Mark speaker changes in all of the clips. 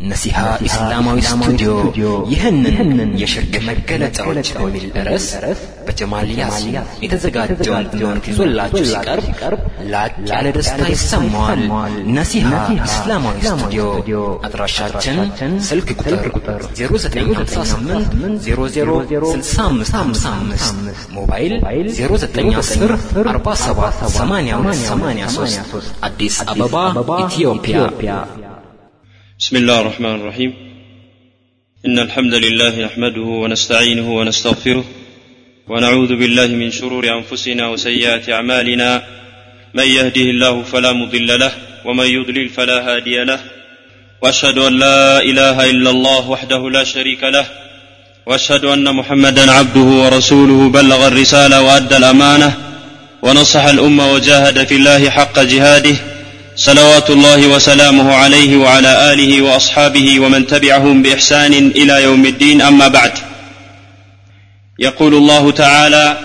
Speaker 1: ነሲሃ ኢስላማዊ ስቱዲዮ ይህንን የሽርክ መገለጫዎች በሚል ርዕስ በጀማል ያሲን የተዘጋጀውን ትምህርት ይዞላችሁ ሲቀርብ ላቅ ያለ ደስታ ይሰማዋል። ነሲሃ ኢስላማዊ ስቱዲዮ አድራሻችን ስልክ ቁጥር 0958 00 6555 ሞባይል 0910 47 82 83 አዲስ አበባ ኢትዮጵያ
Speaker 2: بسم الله الرحمن الرحيم. إن الحمد لله نحمده ونستعينه ونستغفره ونعوذ بالله من شرور أنفسنا وسيئات أعمالنا. من يهده الله فلا مضل له ومن يضلل فلا هادي له. وأشهد أن لا إله إلا الله وحده لا شريك له. وأشهد أن محمدا عبده ورسوله. بلغ الرسالة وأدى الأمانة. ونصح الأمة وجاهد في الله حق جهاده. صلوات الله وسلامه عليه وعلى اله واصحابه ومن تبعهم باحسان إلى يوم الدين. اما بعد. يقول الله تعالى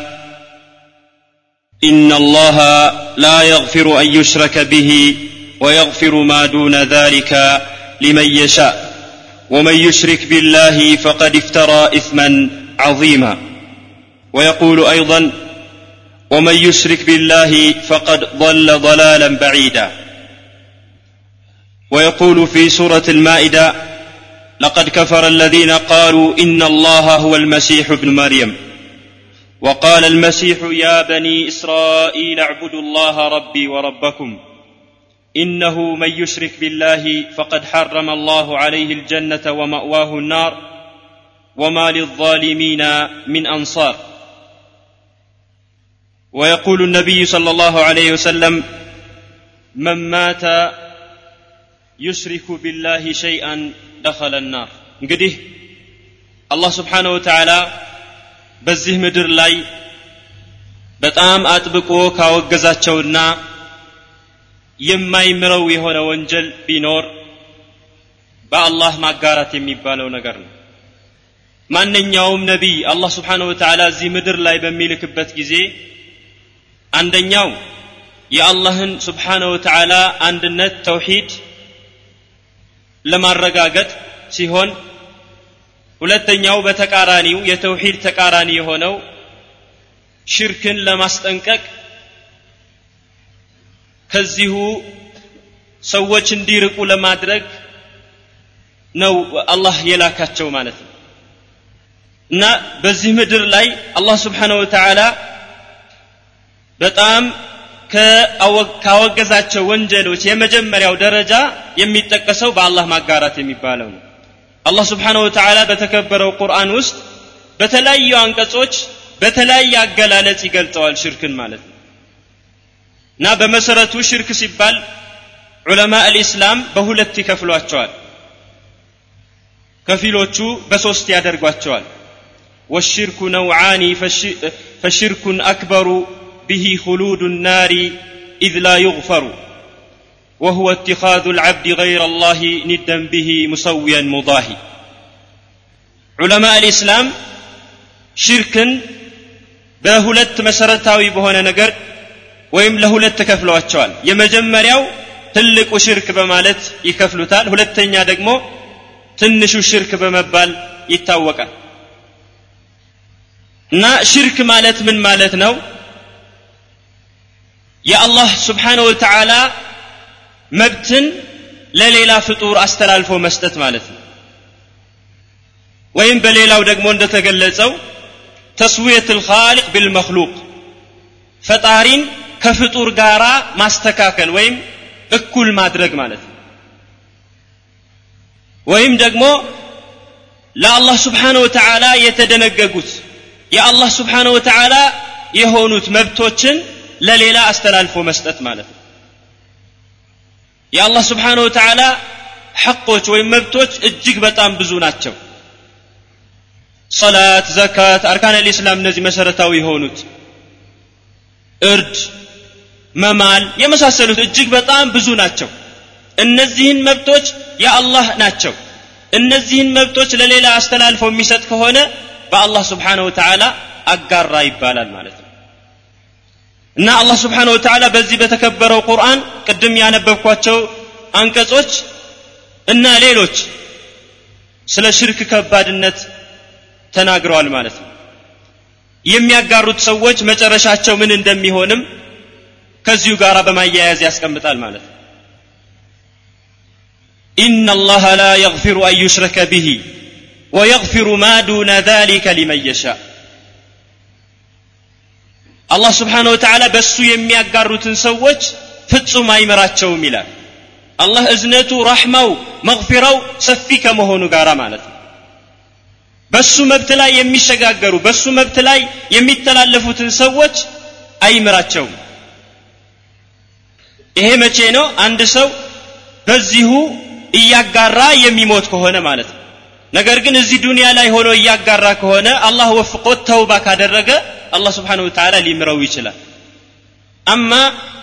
Speaker 2: ان الله لا يغفر ان يشرك به ويغفر ما دون ذلك لمن يشاء. ومن يشرك بالله فقد افترى اثما عظيما. ويقول أيضا ومن يشرك بالله فقد ضل ضلالا بعيدا. ويقول في سورة المائدة لقد كفر الذين قالوا إن الله هو المسيح ابن مريم. وقال المسيح يا بني إسرائيل اعبدوا الله ربي وربكم إنه من يشرك بالله فقد حرم الله عليه الجنة ومأواه النار وما للظالمين من أنصار. ويقول النبي صلى الله عليه وسلم من مات ዩሽሪኩ ቢላሂ ሸይአን ደኸለ ናር። እንግዲህ አላህ ስብሓነ ወተዓላ በዚህ ምድር ላይ በጣም አጥብቆ ካወገዛቸውና የማይምረው የሆነ ወንጀል ቢኖር በአላህ ማጋራት የሚባለው ነገር ነው። ማንኛውም ነቢይ አላህ ስብሓነ ወተዓላ እዚህ ምድር ላይ በሚልክበት ጊዜ አንደኛው የአላህን ስብሓነ ወተዓላ አንድነት ተውሂድ ለማረጋገጥ ሲሆን ሁለተኛው በተቃራኒው የተውሂድ ተቃራኒ የሆነው ሽርክን ለማስጠንቀቅ ከዚሁ ሰዎች እንዲርቁ ለማድረግ ነው አላህ የላካቸው ማለት ነው። እና በዚህ ምድር ላይ አላህ ስብሓነሁ ወተዓላ በጣም ካወገዛቸው ወንጀሎች የመጀመሪያው ደረጃ የሚጠቀሰው በአላህ ማጋራት የሚባለው ነው። አላህ ስብሓንሁ ወተዓላ በተከበረው ቁርአን ውስጥ በተለያዩ አንቀጾች በተለያየ አገላለጽ ይገልጸዋል ሽርክን ማለት ነው። እና በመሰረቱ ሽርክ ሲባል ዑለማ አልኢስላም በሁለት ይከፍሏቸዋል። ከፊሎቹ በሶስት ያደርጓቸዋል። ወሽርኩ ነውዓኒ ፈሽርኩን አክበሩ به خلود النار إذ لا يغفر وهو اتخاذ العبد غير الله ندا به مسويا مضاهي علماء الإسلام شركا በሁለት መሰረታዊ በሆነ ነገር ወይም ለሁለት ተከፍለዋቸዋል የመጀመሪያው ትልቁ ሽርክ በማለት ይከፍሉታል ሁለተኛ ደግሞ ትንሹ ሽርክ በመባል ይታወቃል እና ሽርክ ማለት ምን ማለት ነው የአላህ ስብሓነ ወተዓላ መብትን ለሌላ ፍጡር አስተላልፎ መስጠት ማለት ነው ወይም በሌላው ደግሞ እንደተገለጸው ተስዊየት ልኻሊቅ ብልመክሉቅ ፈጣሪን ከፍጡር ጋራ ማስተካከል ወይም እኩል ማድረግ ማለት ነው ወይም ደግሞ ለአላህ ስብሓነ ወተዓላ የተደነገጉት የአላህ ስብሓነ ወተዓላ የሆኑት መብቶችን ለሌላ አስተላልፎ መስጠት ማለት ነው። የአላህ ስብሓነ ወተዓላ ሐቆች ወይም መብቶች እጅግ በጣም ብዙ ናቸው። ሰላት ዘካት አርካን ልእስላም እነዚህ መሰረታዊ የሆኑት እርድ መማል የመሳሰሉት እጅግ በጣም ብዙ ናቸው። እነዚህን መብቶች የአላህ ናቸው። እነዚህን መብቶች ለሌላ አስተላልፎ የሚሰጥ ከሆነ በአላህ ስብሓነ ወተዓላ አጋራ ይባላል ማለት ነው እና አላህ ስብሓነ ወተዓላ በዚህ በተከበረው ቁርአን ቅድም ያነበብኳቸው አንቀጾች እና ሌሎች ስለ ሽርክ ከባድነት ተናግረዋል ማለት ነው የሚያጋሩት ሰዎች መጨረሻቸው ምን እንደሚሆንም ከዚሁ ጋር በማያያዝ ያስቀምጣል ማለት ነው إن الله لا يغفر أن يشرك به ويغفر ما دون ذلك لمن يشاء አላህ ስብሓን ወተዓላ በእሱ የሚያጋሩትን ሰዎች ፍጹም አይምራቸውም ይላል። አላህ እዝነቱ ራሕማው መግፊራው ሰፊ ከመሆኑ ጋር ማለት ነው። በሱ መብት ላይ የሚሸጋገሩ በሱ መብት ላይ የሚተላለፉትን ሰዎች አይምራቸውም። ይሄ መቼ ነው? አንድ ሰው በዚሁ እያጋራ የሚሞት ከሆነ ማለት ነው። ነገር ግን እዚህ ዱንያ ላይ ሆኖ እያጋራ ከሆነ አላህ ወፍቆት ተውባ ካደረገ አላህ ስብሓን ወተዓላ ሊምረው ይችላል። አማ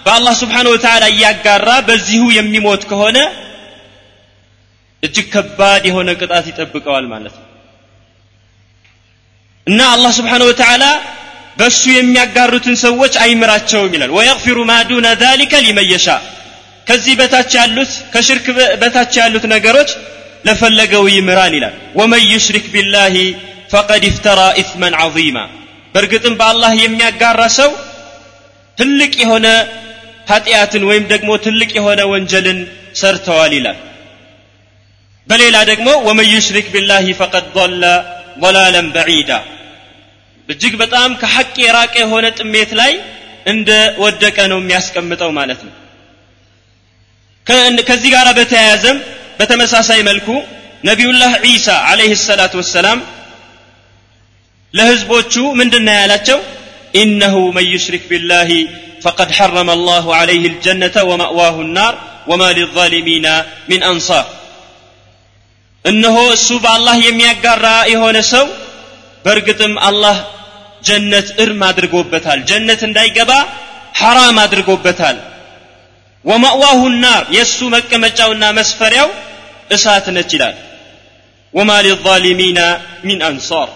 Speaker 2: በአላህ ስብሓን ወተዓላ እያጋራ በዚሁ የሚሞት ከሆነ እጅግ ከባድ የሆነ ቅጣት ይጠብቀዋል ማለት ነው። እና አላህ ስብሓን ወተዓላ በእሱ የሚያጋሩትን ሰዎች አይምራቸውም ይላል። ويغفر ما دون ذلك لمن يشاء። ከዚህ በታች ያሉት ከሽርክ በታች ያሉት ነገሮች ለፈለገው ይምራን ይላል። ومن يشرك بالله فقد افترى إثما عظيما በእርግጥም በአላህ የሚያጋራ ሰው ትልቅ የሆነ ኃጢአትን ወይም ደግሞ ትልቅ የሆነ ወንጀልን ሰርተዋል ይላል። በሌላ ደግሞ ومن يشرك بالله فقد ضل ضላለን በዒዳ እጅግ በጣም ከሐቅ የራቀ የሆነ ጥሜት ላይ እንደ ወደቀ ነው የሚያስቀምጠው ማለት ነው። ከዚህ ጋር በተያያዘም በተመሳሳይ መልኩ ነቢዩላህ ዒሳ አለይህ ሰላት ወሰላም ለህዝቦቹ ምንድን ነው ያላቸው? ኢነሁ መን ዩሽሪክ ቢላህ ፈቀድ ሐረመ አላሁ አለይህ ልጀነተ ወመእዋሁ ናር ወማ ሊዛሊሚና ሚን አንሳር። እነሆ እሱ በአላህ የሚያጋራ የሆነ ሰው በእርግጥም አላህ ጀነት እርም አድርጎበታል። ጀነት እንዳይገባ ሐራም አድርጎበታል። ወማእዋሁ ናር የእሱ መቀመጫውና መስፈሪያው እሳት ነች ይላል። ወማ ሊዛሊሚና ሚን አንሳር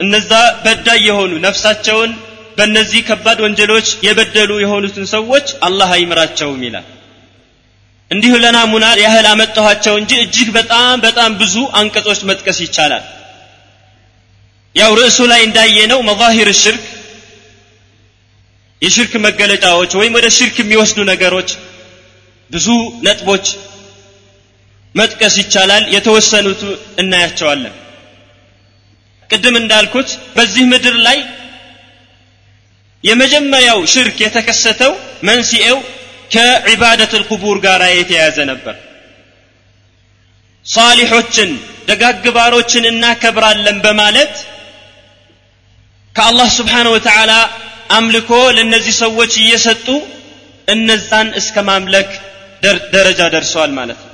Speaker 2: እነዛ በዳይ የሆኑ ነፍሳቸውን በእነዚህ ከባድ ወንጀሎች የበደሉ የሆኑትን ሰዎች አላህ አይምራቸውም ይላል። እንዲሁ ለናሙና ያህል አመጣኋቸው እንጂ እጅግ በጣም በጣም ብዙ አንቀጾች መጥቀስ ይቻላል። ያው ርዕሱ ላይ እንዳየነው መዛሂር ሽርክ የሽርክ መገለጫዎች ወይም ወደ ሽርክ የሚወስዱ ነገሮች ብዙ ነጥቦች መጥቀስ ይቻላል። የተወሰኑት እናያቸዋለን ቅድም እንዳልኩት በዚህ ምድር ላይ የመጀመሪያው ሽርክ የተከሰተው መንስኤው ከዒባደት ልቁቡር ጋር የተያያዘ ነበር። ሳሊሖችን ደጋግባሮችን እናከብራለን በማለት ከአላህ ስብሓን ወተዓላ አምልኮ ለእነዚህ ሰዎች እየሰጡ እነዛን እስከ ማምለክ ደረጃ ደርሰዋል ማለት ነው።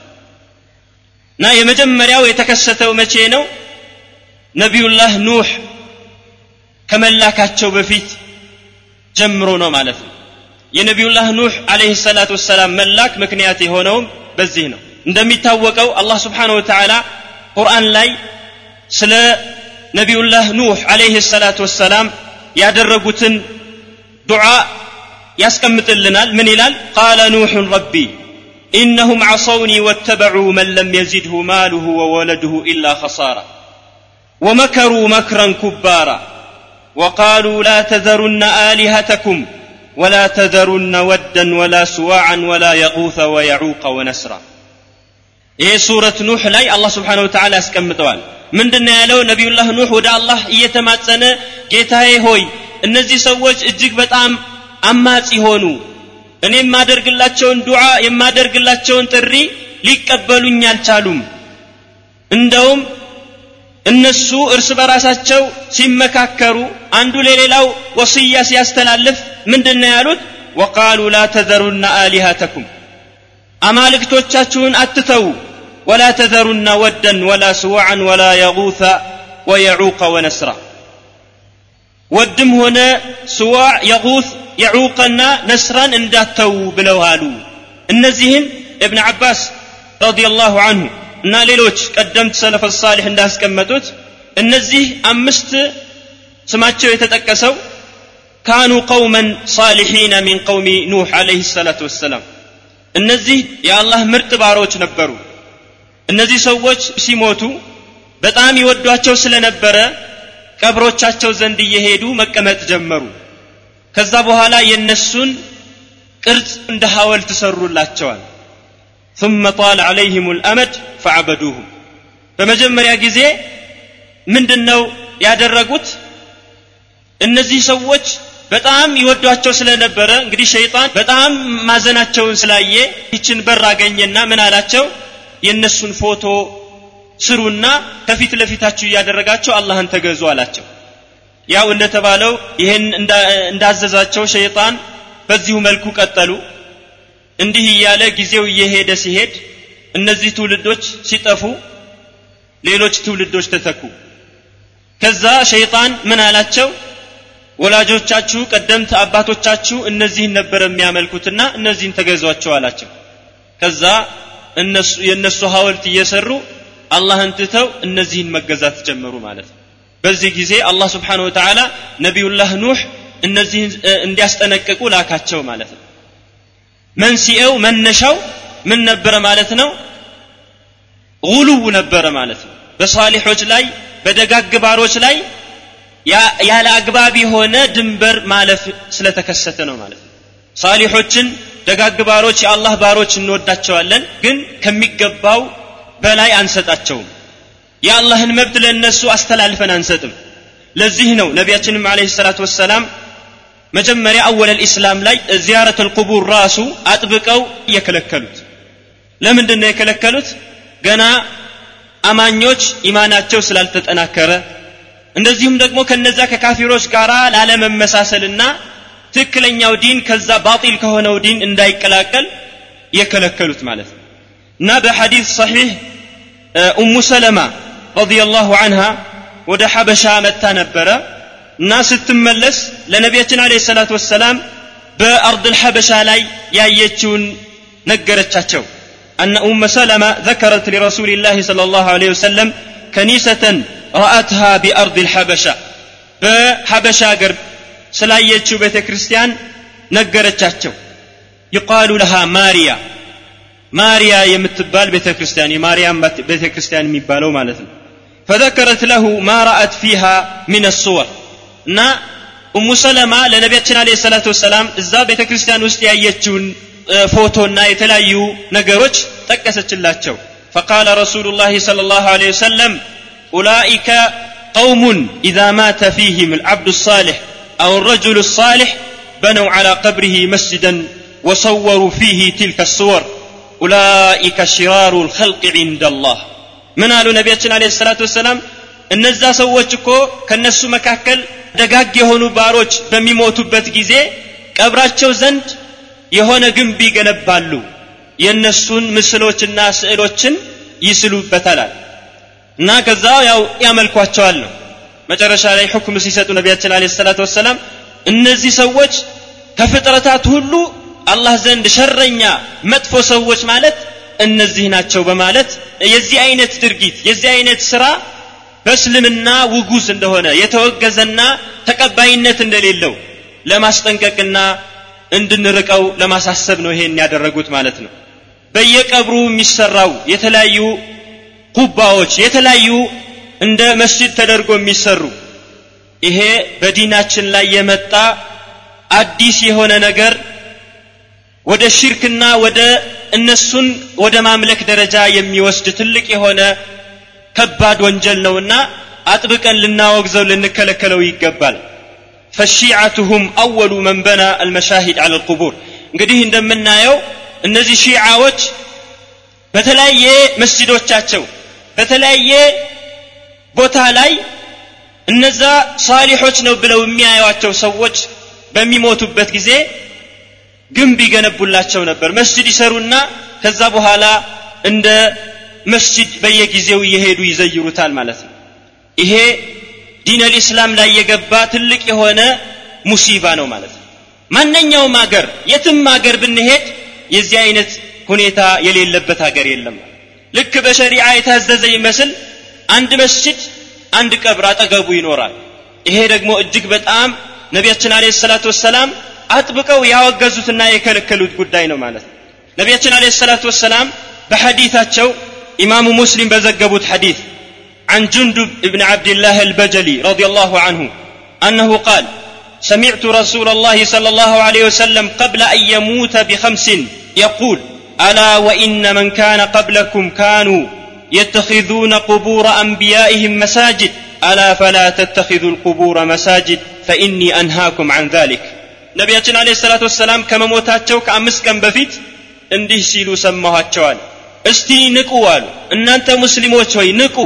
Speaker 2: እና የመጀመሪያው የተከሰተው መቼ ነው ነቢዩላህ ኑህ ከመላካቸው በፊት ጀምሮ ነው ማለት ነው የነቢዩላህ ኑህ አለይህ ሰላት ወሰላም መላክ ምክንያት የሆነውም በዚህ ነው እንደሚታወቀው አላህ ስብሓን ወተዓላ ቁርአን ላይ ስለ ነቢዩላህ ኑህ አለይህ ሰላት ወሰላም ያደረጉትን ዱዓ ያስቀምጥልናል ምን ይላል ቃለ ኑሑን ረቢ إنهم عصوني واتبعوا من لم يزده ماله وولده إلا خسارة ومكروا مكرا كبارا وقالوا لا تذرن آلهتكم ولا تذرن ودا ولا سواعا ولا يغوث ويعوق ونسرا ይህ ሱረት ኑህ ላይ አላህ ስብሓን ወተዓላ ያስቀምጠዋል ምንድን ያለው ነቢዩላህ ኑህ ወደ አላህ እየተማጸነ ጌታዬ ሆይ እነዚህ ሰዎች እጅግ በጣም አማጺ ሆኑ እኔ የማደርግላቸውን ዱዓ የማደርግላቸውን ጥሪ ሊቀበሉኝ አልቻሉም እንደውም እነሱ እርስ በራሳቸው ሲመካከሩ አንዱ ለሌላው ወስያ ሲያስተላልፍ ምንድን ነው ያሉት ወቃሉ ላ ተዘሩና አሊሃተኩም አማልክቶቻችሁን አትተዉ ወላ ተዘሩና ወደን ወላ ስዋዓን ወላ የጉث ወየዑቀ ወነስራ ወድም ሆነ ስዋዕ የጉث የዑቀና ነስራን እንዳተዉ ብለው አሉ እነዚህን እብን ዓባስ ረዲየላሁ አንሁ እና ሌሎች ቀደምት ሰለፈ ሳሊሕ እንዳስቀመጡት እነዚህ አምስት ስማቸው የተጠቀሰው ካኑ ቀውመን ሳሊሒነ ሚን ቀውሚ ኑሕ አለይህ ሰላቱ ወሰላም። እነዚህ የአላህ ምርጥ ባሮች ነበሩ። እነዚህ ሰዎች ሲሞቱ በጣም ይወዷቸው ስለነበረ ቀብሮቻቸው ዘንድ እየሄዱ መቀመጥ ጀመሩ። ከዛ በኋላ የነሱን ቅርጽ እንደ ሐወልት ሰሩላቸዋል ثم طال عليهم الأمد فعبدوهم በመጀመሪያ ጊዜ ምንድነው ያደረጉት እነዚህ ሰዎች በጣም ይወዷቸው ስለነበረ እንግዲህ ሸይጣን በጣም ማዘናቸውን ስላየ ይችን በር አገኘና ምን አላቸው የእነሱን ፎቶ ስሩና ከፊት ለፊታችሁ እያደረጋቸው አላህን ተገዙ አላቸው ያው እንደተባለው ይህን እንዳዘዛቸው ሸይጣን በዚሁ መልኩ ቀጠሉ እንዲህ እያለ ጊዜው እየሄደ ሲሄድ እነዚህ ትውልዶች ሲጠፉ ሌሎች ትውልዶች ተተኩ። ከዛ ሸይጣን ምን አላቸው? ወላጆቻችሁ ቀደምት አባቶቻችሁ እነዚህን ነበር የሚያመልኩትና እነዚህን ተገዟቸው አላቸው። ከዛ እነሱ የእነሱ ሐውልት እየሰሩ አላህን ትተው እነዚህን መገዛት ጀመሩ ማለት ነው። በዚህ ጊዜ አላህ ስብሓን ወተዓላ ነቢዩላህ ኑህ እነዚህን እንዲያስጠነቅቁ ላካቸው ማለት ነው መንስኤው መነሻው ምን ነበረ ማለት ነው? ጉሉው ነበረ ማለት ነው። በሷሊሖች ላይ በደጋግ ባሮች ላይ ያለ አግባብ የሆነ ድንበር ማለፍ ስለተከሰተ ነው ማለት ነው። ሳሊሖችን ደጋግ ባሮች የአላህ ባሮች እንወዳቸዋለን ግን ከሚገባው በላይ አንሰጣቸውም። የአላህን መብት ለእነሱ አስተላልፈን አንሰጥም። ለዚህ ነው ነቢያችንም አለህ ሰላት ወሰላም መጀመሪያ አወለል ኢስላም ላይ ዚያረት ልቁቡር ራሱ አጥብቀው የከለከሉት። ለምንድን ነው የከለከሉት? ገና አማኞች ኢማናቸው ስላልተጠናከረ እንደዚሁም ደግሞ ከነዛ ከካፊሮች ጋር ላለመመሳሰልና ትክክለኛው ዲን ከዛ ባጢል ከሆነው ዲን እንዳይቀላቀል የከለከሉት ማለት ነው። እና በሐዲስ ሰሒህ ኡሙ ሰለማ ረዲየላሁ አንሃ ወደ ሐበሻ መጥታ ነበረ እና ስትመለስ ለነቢያችን አለ ሰላት ወሰላም በአርድ ልሐበሻ ላይ ያየችውን ነገረቻቸው أن أم سلمة ذكرت لرسول الله صلى الله عليه وسلم كنيسة رأتها بأرض الحبشة بحبشة قرب سلايتشو بيت كريستيان نقرتشاتشو يقال لها ماريا ماريا يمتبال بيت كريستيان ماريا بيت كريستيان ميبالو مالتنا فذكرت له ما رأت فيها من الصور نا أم سلمة لنبيتنا عليه الصلاة والسلام إذا بيت كريستيان وستي أيتشون ፎቶና የተለያዩ ነገሮች ጠቀሰችላቸው فقال رسول الله صلى الله عليه وسلم أولئك قوم إذا مات فيهم العبد الصالح أو الرجل الصالح بنوا على قبره مسجدا وصوروا فيه تلك الصور أولئك شرار الخلق عند الله من قالوا نبينا عليه الصلاة والسلام እነዛ ሰዎች እኮ ከነሱ መካከል ደጋግ የሆኑ ባሮች በሚሞቱበት ጊዜ ቀብራቸው ዘንድ የሆነ ግንብ ይገነባሉ። የእነሱን ምስሎችና ስዕሎችን ይስሉበታል እና ከዛ ያው ያመልኳቸዋል ነው። መጨረሻ ላይ ሁክም ሲሰጡ ነቢያችን አለ ሰላት ወሰላም እነዚህ ሰዎች ከፍጥረታት ሁሉ አላህ ዘንድ ሸረኛ መጥፎ ሰዎች ማለት እነዚህ ናቸው በማለት የዚህ አይነት ድርጊት የዚህ አይነት ስራ በእስልምና ውጉዝ እንደሆነ የተወገዘና ተቀባይነት እንደሌለው ለማስጠንቀቅና እንድንርቀው ለማሳሰብ ነው ይሄን ያደረጉት ማለት ነው። በየቀብሩ የሚሰራው የተለያዩ ኩባዎች የተለያዩ እንደ መስጅድ ተደርጎ የሚሰሩ ይሄ በዲናችን ላይ የመጣ አዲስ የሆነ ነገር ወደ ሽርክና ወደ እነሱን ወደ ማምለክ ደረጃ የሚወስድ ትልቅ የሆነ ከባድ ወንጀል ነውና አጥብቀን ልናወግዘው ልንከለከለው ይገባል። ፈሺዓቱሁም አወሉ መን በና አልመሻሂድ አለ ልቁቡር እንግዲህ እንደምናየው እነዚህ ሺዓዎች በተለያየ መስጅዶቻቸው በተለያየ ቦታ ላይ እነዛ ሳሊሖች ነው ብለው የሚያዩቸው ሰዎች በሚሞቱበት ጊዜ ግንብ ይገነቡላቸው ነበር። መስጅድ ይሰሩና ከዛ በኋላ እንደ መስጅድ በየጊዜው እየሄዱ ይዘይሩታል ማለት ነው። ይሄ ዲን አልኢስላም ላይ የገባ ትልቅ የሆነ ሙሲባ ነው ማለት ነው። ማንኛውም አገር የትም አገር ብንሄድ የዚህ አይነት ሁኔታ የሌለበት ሀገር የለም ልክ በሸሪዓ የታዘዘ ይመስል አንድ መስጅድ አንድ ቀብር አጠገቡ ይኖራል። ይሄ ደግሞ እጅግ በጣም ነቢያችን አለ ሰላት ወሰላም አጥብቀው ያወገዙትና የከለከሉት ጉዳይ ነው ማለት ነው። ነቢያችን አለ ሰላት ወሰላም በሐዲታቸው ኢማሙ ሙስሊም በዘገቡት ሐዲት عن جندب بن عبد الله البجلي رضي الله عنه أنه قال سمعت رسول الله صلى الله عليه وسلم قبل أن يموت بخمس يقول ألا وإن من كان قبلكم كانوا يتخذون قبور أنبيائهم مساجد ألا فلا تتخذوا القبور مساجد فإني أنهاكم عن ذلك ነቢያችን አለ ሰላት ወሰላም ከመሞታቸው ከአምስት ቀን በፊት እንዲህ ሲሉ ሰማኋቸዋል እስቲ ንቁ አሉ እናንተ ሙስሊሞች ሆይ ንቁ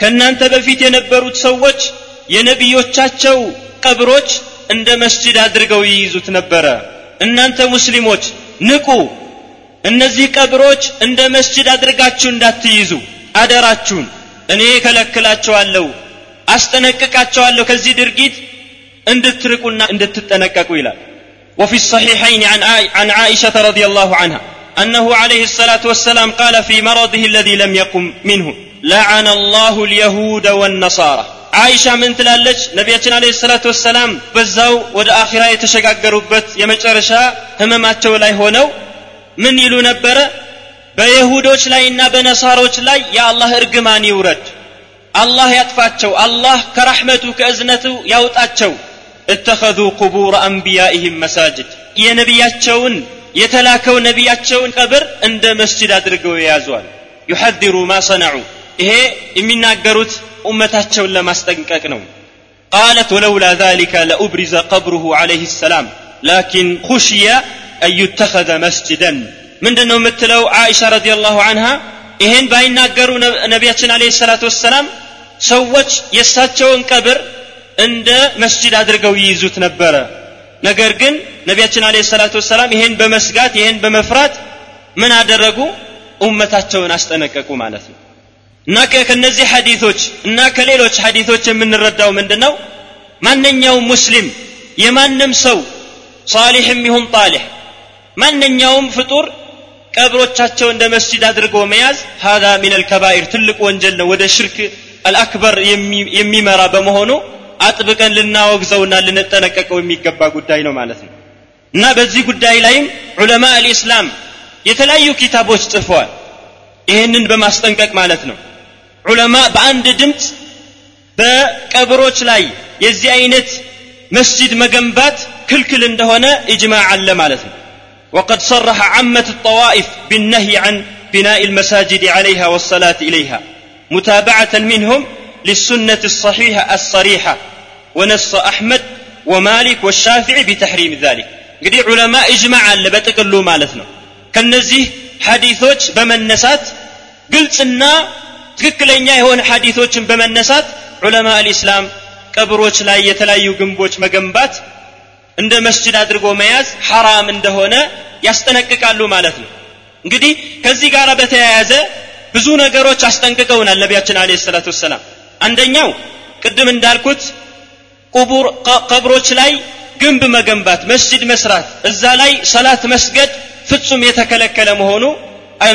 Speaker 2: ከእናንተ በፊት የነበሩት ሰዎች የነቢዮቻቸው ቀብሮች እንደ መስጅድ አድርገው ይይዙት ነበረ እናንተ ሙስሊሞች ንቁ እነዚህ ቀብሮች እንደ መስጅድ አድርጋችሁ እንዳትይዙ አደራችሁን እኔ ከለክላቸዋለሁ አስጠነቅቃቸዋለሁ ከዚህ ድርጊት እንድትርቁና እንድትጠነቀቁ ይላል وفي الصحيحين عن, عن عائشة رضي الله عنها أنه عليه الصلاة والسلام قال في مرضه الذي لم يقم منه لعن الله اليهود والنصارى. عائشة من تلالج نبيتنا عليه الصلاة والسلام بزاو ود آخرة يتشقق قربت يمجرشا همامات تولاي هونو من يلو نبرة بيهود وشلاي النابنة صار وشلاي يا الله ارقماني ورد الله يطفاتشو الله كرحمته كأزنته يوت اتخذوا قبور أنبيائهم مساجد يا نبياتشون የተላከው عند مسجد እንደ መስጅድ يحذروا ما صنعوا ማ ሰነዑ። ይሄ የሚናገሩት ኡመታቸውን ለማስጠንቀቅ ነው። قالت ولولا ذلك لأبرز قبره عليه السلام لكن خشي أن يتخذ مسجدا من دنو متلو عائشة رضي الله عنها إهن باين ناقروا نبياتنا عليه الصلاة والسلام سوت يساتشون قبر عند مسجد أدرقوا يزوت نبره ነገር ግን ነቢያችን አለ ሰላት ወሰላም ይሄን በመስጋት ይሄን በመፍራት ምን አደረጉ? ኡመታቸውን አስጠነቀቁ ማለት ነው። እና ከነዚህ ሐዲቶች እና ከሌሎች ሐዲቶች የምንረዳው ምንድን ነው ማንኛውም ሙስሊም የማንም ሰው ሳሊሕም ይሁን ጣሊሕ ማንኛውም ፍጡር ቀብሮቻቸው እንደ መስጂድ አድርጎ መያዝ ሀዛ ሚን አልከባኢር ትልቅ ወንጀል ነው ወደ ሽርክ አልአክበር የሚመራ በመሆኑ አጥብቀን ልናወግዘውና ልንጠነቀቀው የሚገባ ጉዳይ ነው ማለት ነው እና በዚህ ጉዳይ ላይም ዑለማ አልኢስላም የተለያዩ ኪታቦች ጽፈዋል ይህንን በማስጠንቀቅ ማለት ነው ዑለማ በአንድ ድምፅ በቀብሮች ላይ የዚህ አይነት መስጂድ መገንባት ክልክል እንደሆነ ኢጅማዕ አለ ማለት ነው وقد صرح عامة الطوائف بالنهي عن بناء المساجد عليها والصلاة إليها متابعة منهم للسنة الصحيحة الصريحة ونص أحمد ومالك والشافعي بتحريم ذلك እንግዲህ ዑለማ እጅማዕ አለ በጥቅሉ ማለት ነው ከነዚህ ሐዲቶች በመነሳት ግልጽና ትክክለኛ የሆነ ሐዲቶችን በመነሳት ዑለማ አልኢስላም ቀብሮች ላይ የተለያዩ ግንቦች መገንባት እንደ መስጅድ አድርጎ መያዝ ሐራም እንደሆነ ያስጠነቅቃሉ ማለት ነው እንግዲህ ከዚህ ጋር በተያያዘ ብዙ ነገሮች አስጠንቅቀውናል ነቢያችን አለ ሰላት ወሰላም አንደኛው ቅድም እንዳልኩት ቁቡር ቀብሮች ላይ ግንብ መገንባት መስጅድ መስራት እዛ ላይ ሰላት መስገድ ፍጹም የተከለከለ መሆኑ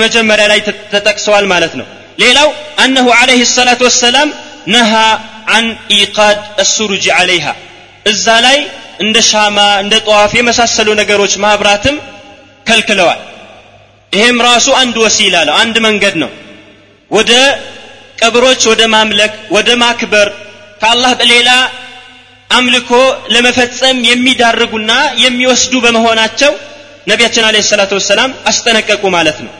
Speaker 2: መጀመሪያ ላይ ተጠቅሰዋል ማለት ነው። ሌላው አነሁ አለህ ሰላት ወሰላም ነሃ አን ኢቃድ አሱሩጅ አለይሃ እዛ ላይ እንደ ሻማ እንደ ጠዋፍ የመሳሰሉ ነገሮች ማብራትም ከልክለዋል። ይሄም ራሱ አንድ ወሲላ ነው አንድ መንገድ ነው። ወደ ቀብሮች ወደ ማምለክ ወደ ማክበር ከአላህ በሌላ አምልኮ ለመፈጸም የሚዳርጉና የሚወስዱ በመሆናቸው ነቢያችን አለ ሰላቱ ወሰላም አስጠነቀቁ ማለት ነው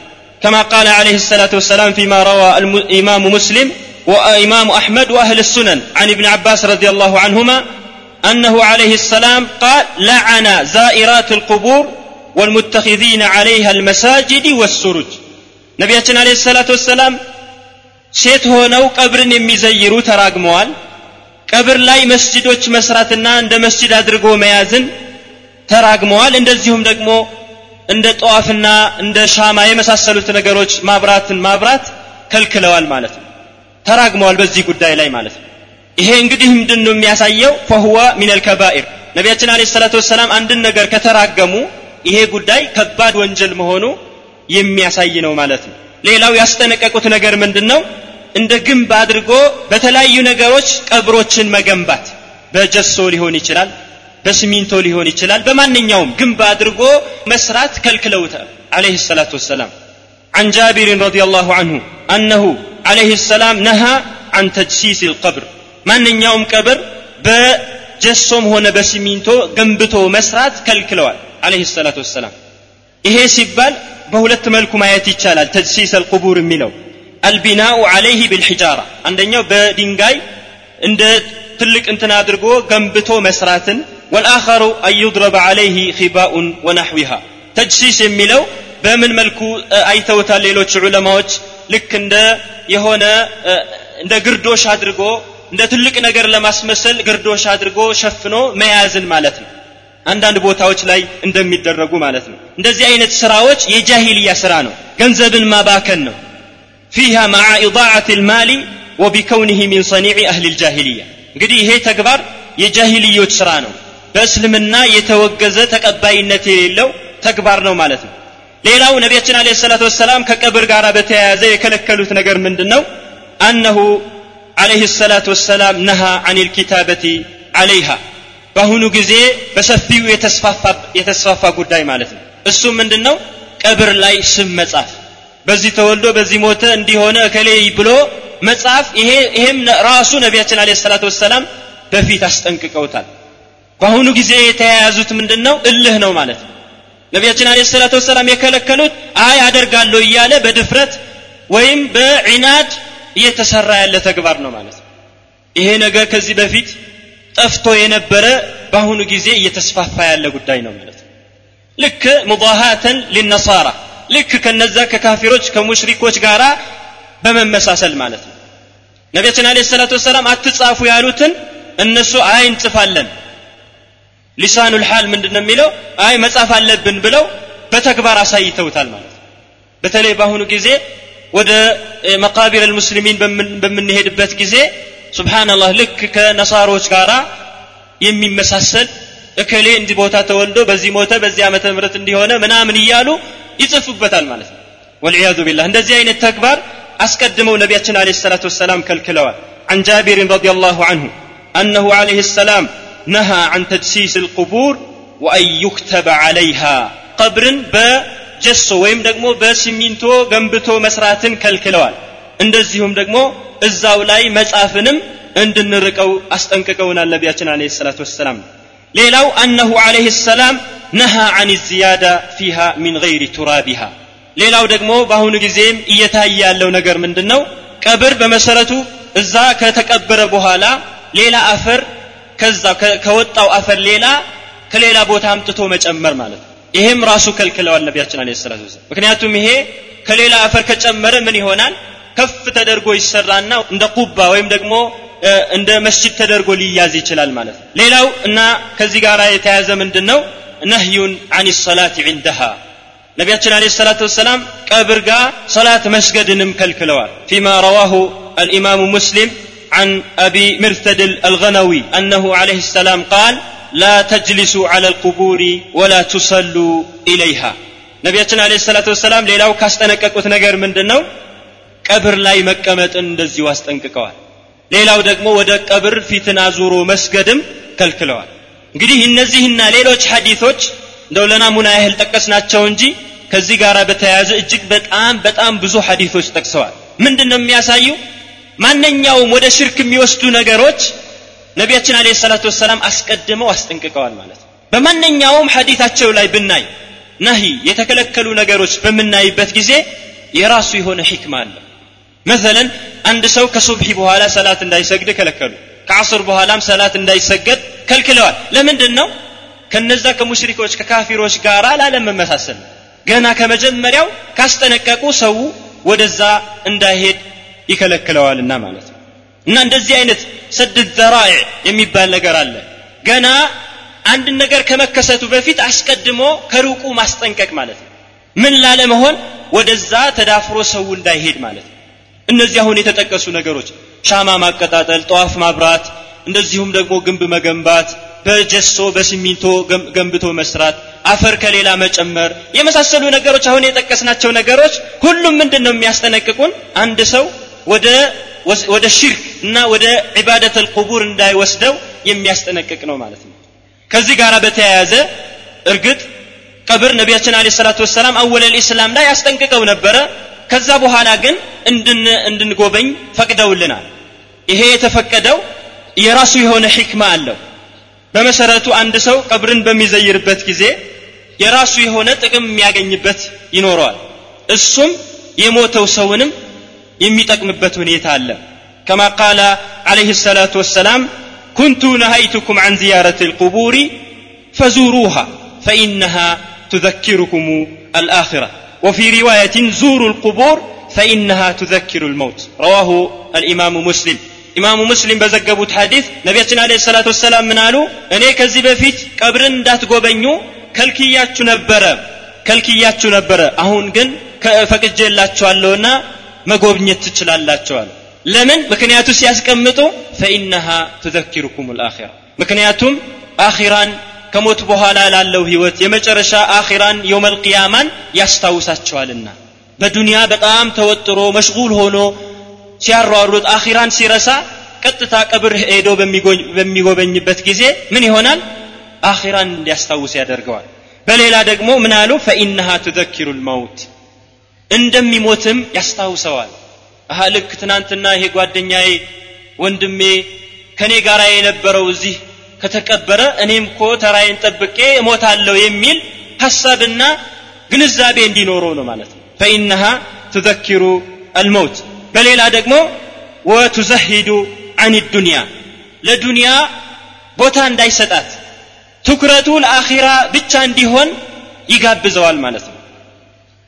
Speaker 2: كما قال عليه الصلاة والسلام فيما روى الإمام مسلم وإمام أحمد وأهل السنن عن ابن عباس رضي الله عنهما أنه عليه السلام قال لعن زائرات القبور والمتخذين عليها المساجد والسرج نبياتنا عليه الصلاة والسلام ሴት ሆነው ቀብርን የሚዘይሩ ተራግመዋል። ቀብር ላይ መስጅዶች መስራትና እንደ መስጅድ አድርጎ መያዝን ተራግመዋል። እንደዚሁም ደግሞ እንደ ጠዋፍና እንደ ሻማ የመሳሰሉት ነገሮች ማብራትን ማብራት ከልክለዋል ማለት ነው። ተራግመዋል በዚህ ጉዳይ ላይ ማለት ነው። ይሄ እንግዲህ ምንድን ነው የሚያሳየው? ፈሁወ ሚን አልከባኢር ነቢያችን አለ ሰላቱ ወሰላም አንድን ነገር ከተራገሙ ይሄ ጉዳይ ከባድ ወንጀል መሆኑ የሚያሳይ ነው ማለት ነው ሌላው ያስጠነቀቁት ነገር ምንድን ነው እንደ ግንብ አድርጎ በተለያዩ ነገሮች ቀብሮችን መገንባት በጀሶ ሊሆን ይችላል በሲሚንቶ ሊሆን ይችላል በማንኛውም ግንብ አድርጎ መስራት ከልክለውታል عليه الصلاة والسلام عن جابر رضي الله عنه أنه عليه السلام نهى عن تجسيس القبر ማንኛውም ቀብር በጀሶም ሆነ በሲሚንቶ ገንብቶ መስራት ከልክለዋል አለህ ሰላት ወሰላም ይሄ ሲባል በሁለት መልኩ ማየት ይቻላል። ተጅሲስ አልቁቡር የሚለው አልቢናኡ አለይህ ብልሒጃራ አንደኛው በድንጋይ እንደ ትልቅ እንትን አድርጎ ገንብቶ መስራትን ወልአኸሩ አን ዩድረበ አለይህ ኺባኡን ወናሕዊሃ ተጅሲስ የሚለው በምን መልኩ አይተውታል ሌሎች ዑለማዎች? ልክ እንደ የሆነ እንደ ግርዶሽ አድርጎ እንደ ትልቅ ነገር ለማስመሰል ግርዶሽ አድርጎ ሸፍኖ መያዝን ማለት ነው አንዳንድ ቦታዎች ላይ እንደሚደረጉ ማለት ነው። እንደዚህ አይነት ስራዎች የጃሂልያ ስራ ነው። ገንዘብን ማባከን ነው። ፊሃ መዓ ኢዳዓት ልማሊ ወቢከውንህ ሚን ሰኒዕ አህል ልጃሂልያ። እንግዲህ ይሄ ተግባር የጃሂልዮች ስራ ነው። በእስልምና የተወገዘ ተቀባይነት የሌለው ተግባር ነው ማለት ነው። ሌላው ነቢያችን አለ ሰላት ወሰላም ከቀብር ጋር በተያያዘ የከለከሉት ነገር ምንድን ነው አነሁ አለህ ሰላት ወሰላም ነሃ አን ልኪታበቲ አለይሃ። በአሁኑ ጊዜ በሰፊው የተስፋፋ ጉዳይ ማለት ነው። እሱ ምንድን ነው ቀብር ላይ ስም መጻፍ። በዚህ ተወልዶ በዚህ ሞተ እንዲሆነ እከሌ ብሎ መጻፍ። ይሄም ራሱ ነቢያችን አለ ሰላት ወሰላም በፊት አስጠንቅቀውታል። በአሁኑ ጊዜ የተያያዙት ምንድን ነው እልህ ነው ማለት ነው። ነቢያችን አለ ሰላት ወሰላም የከለከሉት አይ አደርጋለሁ እያለ በድፍረት ወይም በዒናድ እየተሰራ ያለ ተግባር ነው ማለት ነው። ይሄ ነገር ከዚህ በፊት ጠፍቶ የነበረ በአሁኑ ጊዜ እየተስፋፋ ያለ ጉዳይ ነው ማለት ነው። ልክ ሙዳሃተን ሊነሳራ ልክ ከነዛ ከካፊሮች ከሙሽሪኮች ጋር በመመሳሰል ማለት ነው። ነቢያችን አለ ሰላት ወሰላም አትጻፉ ያሉትን እነሱ አይ እንጽፋለን። ሊሳኑ ልሓል ምንድን ነው የሚለው? አይ መጻፍ አለብን ብለው በተግባር አሳይተውታል ማለት ነው። በተለይ በአሁኑ ጊዜ ወደ መቃቢር ልሙስሊሚን በምንሄድበት ጊዜ ስብሓንላህ ልክ ከነሳሮች ጋር የሚመሳሰል እከሌ እንዲህ ቦታ ተወልዶ በዚህ ሞተ በዚህ ዓመተ ምህረት እንዲሆነ ምናምን እያሉ ይጽፉበታል ማለት ነው ወልዕያዙ ቢላህ እንደዚህ አይነት ተግባር አስቀድመው ነቢያችን አለ ሰላት ወሰላም ከልክለዋል عن جابر رضي الله عنه أنه عليه السلام نهى عن تجسيس القبور وأن يكتب عليها قبر ጀሶ ወይም ደግሞ በሲሚንቶ ገንብቶ መስራትን ከልክለዋል እንደዚሁም ደግሞ እዛው ላይ መጻፍንም እንድንርቀው አስጠንቅቀውናል ነቢያችን አለ ሰላት ወሰላም። ሌላው አነሁ አለህ ሰላም ነሃ አን ዝያዳ ፊሃ ሚን ገይሪ ቱራቢሃ። ሌላው ደግሞ በአሁኑ ጊዜም እየታየ ያለው ነገር ምንድን ነው ቀብር በመሰረቱ እዛ ከተቀበረ በኋላ ሌላ አፈር ከዛ ከወጣው አፈር ሌላ ከሌላ ቦታ አምጥቶ መጨመር ማለት ነው። ይሄም ራሱ ከልክለዋል ነቢያችን አለ ሰላት ምክንያቱም ይሄ ከሌላ አፈር ከጨመረ ምን ይሆናል ከፍ ተደርጎ ይሰራና እንደ ቁባ ወይም ደግሞ እንደ መስጅድ ተደርጎ ሊያዝ ይችላል ማለት ነው ሌላው እና ከዚህ ጋር የተያዘ ምንድን ነው ነህዩን አን ሰላት ዕንደሃ ነቢያችን አለ ሰላት ወሰላም ቀብር ጋር ሰላት መስገድንም ከልክለዋል ፊማ ረዋሁ الإمام مسلم عن أبي مرثد الغنوي أنه عليه السلام قال لا تجلسوا على القبور ولا تصلوا إليها ነቢያችን አለ ሰላት ወሰላም ሌላው ካስጠነቀቁት ነገር ምንድን ነው ቀብር ላይ መቀመጥን እንደዚሁ አስጠንቅቀዋል። ሌላው ደግሞ ወደ ቀብር ፊትን አዙሮ መስገድም ከልክለዋል። እንግዲህ እነዚህና ሌሎች ሐዲቶች እንደው ለናሙና ያህል ጠቀስናቸው እንጂ ከዚህ ጋር በተያያዘ እጅግ በጣም በጣም ብዙ ሐዲቶች ጠቅሰዋል። ምንድን ነው የሚያሳዩ ማንኛውም ወደ ሽርክ የሚወስዱ ነገሮች ነቢያችን አለ ሰላት ወሰላም አስቀድመው አስጠንቅቀዋል ማለት ነው። በማንኛውም ሐዲታቸው ላይ ብናይ ነሂ የተከለከሉ ነገሮች በምናይበት ጊዜ የራሱ የሆነ ሕክማ አለ መሰለን አንድ ሰው ከሱብሒ በኋላ ሰላት እንዳይሰግድ ከለከሉ። ከዓስር በኋላም ሰላት እንዳይሰገድ ከልክለዋል። ለምንድን ነው ከነዛ ከሙሽሪኮች ከካፊሮች ጋር ላለመመሳሰል። ገና ከመጀመሪያው ካስጠነቀቁ ሰው ወደዛ እንዳይሄድ ይከለክለዋልና ማለት ነው። እና እንደዚህ አይነት ሰድ ዘራዕ የሚባል ነገር አለ። ገና አንድ ነገር ከመከሰቱ በፊት አስቀድሞ ከሩቁ ማስጠንቀቅ ማለት ነው። ምን ላለመሆን? ወደዛ ተዳፍሮ ሰው እንዳይሄድ ማለት ነው እነዚህ አሁን የተጠቀሱ ነገሮች ሻማ ማቀጣጠል ጠዋፍ ማብራት እንደዚሁም ደግሞ ግንብ መገንባት በጀሶ በሲሚንቶ ገንብቶ መስራት አፈር ከሌላ መጨመር የመሳሰሉ ነገሮች አሁን የጠቀስናቸው ነገሮች ሁሉም ምንድን ነው የሚያስጠነቅቁን? አንድ ሰው ወደ ሽርክ እና ወደ ዒባደት አልቁቡር እንዳይወስደው የሚያስጠነቅቅ ነው ማለት ነው። ከዚህ ጋር በተያያዘ እርግጥ ቀብር ነቢያችን አለ ሰላቱ ወሰላም አወለል ኢስላም ላይ ያስጠንቅቀው ነበረ ከዛ በኋላ ግን እንድንጎበኝ ፈቅደውልናል ይሄ የተፈቀደው የራሱ የሆነ ሕክማ አለው በመሰረቱ አንድ ሰው ቀብርን በሚዘይርበት ጊዜ የራሱ የሆነ ጥቅም የሚያገኝበት ይኖረዋል እሱም የሞተው ሰውንም የሚጠቅምበት ሁኔታ አለ كما قال عليه الصلاة والسلام كنت نهيتكم عن زيارة القبور فزوروها فإنها تذكركم الآخرة وفي رواية زوروا القبور فإنها تذكر الموت رواه الإمام مسلم ኢማሙ ሙስሊም በዘገቡት ሐዲስ ነቢያችን አለ ሰላት ወሰላም ምን አሉ እኔ ከዚህ በፊት ቀብርን እንዳትጎበኙ ከልክያችሁ ነበረ ከልክያችሁ ነበረ አሁን ግን ፈቅጄላችኋለሁና መጎብኘት ትችላላችኋል ለምን ምክንያቱ ሲያስቀምጡ ፈኢነሃ ትዘኪሩኩም ልአኺራ ምክንያቱም አኺራን ከሞት በኋላ ላለው ህይወት የመጨረሻ አኺራን የውመል ቅያማን ያስታውሳቸዋልና። በዱንያ በጣም ተወጥሮ መሽጉል ሆኖ ሲያሯሩጥ አኺራን ሲረሳ ቀጥታ ቀብር ሄዶ በሚጎበኝበት ጊዜ ምን ይሆናል? አኺራን እንዲያስታውስ ያደርገዋል። በሌላ ደግሞ ምን አሉ? ፈኢነሃ ትዘኪሩ ልመውት እንደሚሞትም ያስታውሰዋል። አሀ ልክ ትናንትና ይሄ ጓደኛዬ ወንድሜ ከኔ ጋር የነበረው እዚህ ከተቀበረ እኔም እኮ ተራዬን ጠብቄ እሞታለሁ የሚል ሐሳብና ግንዛቤ እንዲኖረው ነው ማለት ነው። ፈኢነሃ ትዘኪሩ አልመውት። በሌላ ደግሞ ወቱዘሂዱ አን ዱንያ ለዱንያ ቦታ እንዳይሰጣት ትኩረቱ ለአኺራ ብቻ እንዲሆን ይጋብዘዋል ማለት ነው።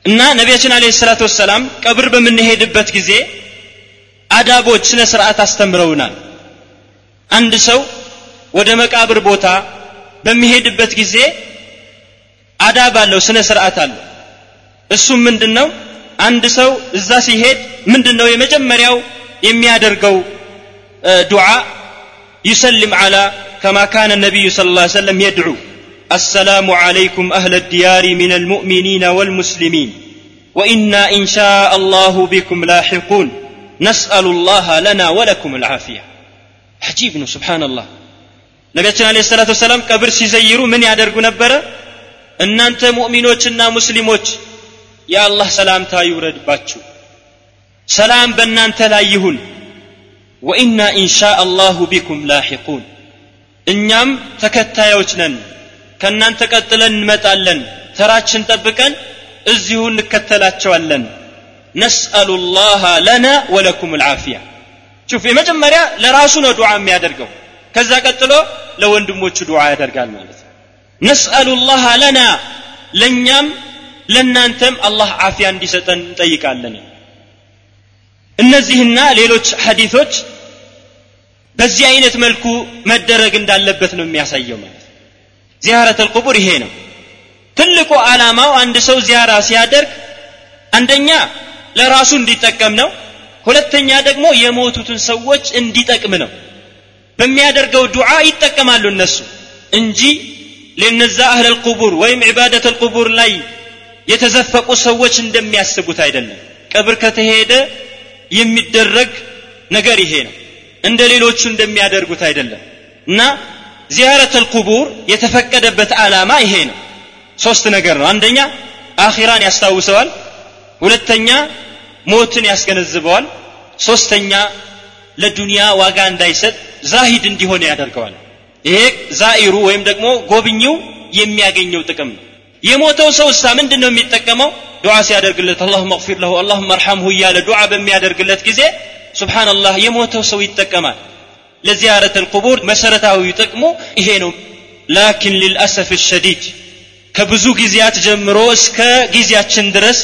Speaker 2: እና ነቢያችን አለ ሰላት ወሰላም ቀብር በምንሄድበት ጊዜ አዳቦች ስነ ስርዓት አስተምረውናል። አንድ ሰው ወደ መቃብር ቦታ በሚሄድበት ጊዜ አዳብ አለው ስነ ስርዓት አለው እሱም ምንድን ነው አንድ ሰው እዛ ሲሄድ ምንድን ነው የመጀመሪያው የሚያደርገው ዱዓ يسلم على كما كان النبي صلى الله عليه وسلم يدعو السلام عليكم أهل الديار من المؤمنين والمسلمين وإنا إن شاء الله بكم لاحقون نسأل الله لنا ولكم العافية عجيب سبحان الله ነቢያችን አለ ሰላት ወሰላም ቀብር ሲዘይሩ ምን ያደርጉ ነበረ? እናንተ ሙእሚኖችና ሙስሊሞች የአላህ ሰላምታ ይውረድባችሁ። ሰላም በእናንተ ላይ ይሁን። ወኢና ኢንሻ አላሁ ቢኩም ላሒቁን እኛም ተከታዮች ነን። ከእናንተ ቀጥለን እንመጣለን። ተራችን ጠብቀን እዚሁ እንከተላቸዋለን። ነስአሉ ላህ ለና ወለኩም ልዓፊያ ሹፍ የመጀመሪያ ለራሱ ነው ዱዓ የሚያደርገው ከዛ ቀጥሎ ለወንድሞቹ ዱዓ ያደርጋል ማለት ነው። ነስአሉ ላህ ለና ለእኛም ለእናንተም አላህ አፊያ እንዲሰጠን እንጠይቃለን። እነዚህና ሌሎች ሐዲቶች በዚህ አይነት መልኩ መደረግ እንዳለበት ነው የሚያሳየው ማለት ነው። ዚያረት አልቁቡር ይሄ ነው። ትልቁ ዓላማው አንድ ሰው ዚያራ ሲያደርግ አንደኛ ለራሱ እንዲጠቀም ነው ሁለተኛ ደግሞ የሞቱትን ሰዎች እንዲጠቅም ነው በሚያደርገው ዱዓ ይጠቀማሉ እነሱ እንጂ ለነዛ አህለ ልቁቡር ወይም ዒባደት ልቁቡር ላይ የተዘፈቁ ሰዎች እንደሚያስቡት አይደለም። ቀብር ከተሄደ የሚደረግ ነገር ይሄ ነው። እንደ ሌሎቹ እንደሚያደርጉት አይደለም። እና ዚያረት አልቁቡር የተፈቀደበት ዓላማ ይሄ ነው። ሶስት ነገር ነው። አንደኛ አኺራን ያስታውሰዋል። ሁለተኛ ሞትን ያስገነዝበዋል። ሶስተኛ ለዱንያ ዋጋ እንዳይሰጥ ዛሂድ እንዲሆን ያደርገዋል። ይሄ ዛኢሩ ወይም ደግሞ ጎብኚው የሚያገኘው ጥቅም ነው። የሞተው ሰው እሳ ምንድን ነው የሚጠቀመው? ዱዓ ሲያደርግለት አላሁመ እግፊር ለሁ አላሁመ አርሐምሁ እያለ ዱዓ በሚያደርግለት ጊዜ ሱብሓንላህ የሞተው ሰው ይጠቀማል። ለዚያረት አልቁቡር መሰረታዊ ጥቅሙ ይሄ ነው። ላኪን ልልአሰፍ ሸዲድ ከብዙ ጊዜያት ጀምሮ እስከ ጊዜያችን ድረስ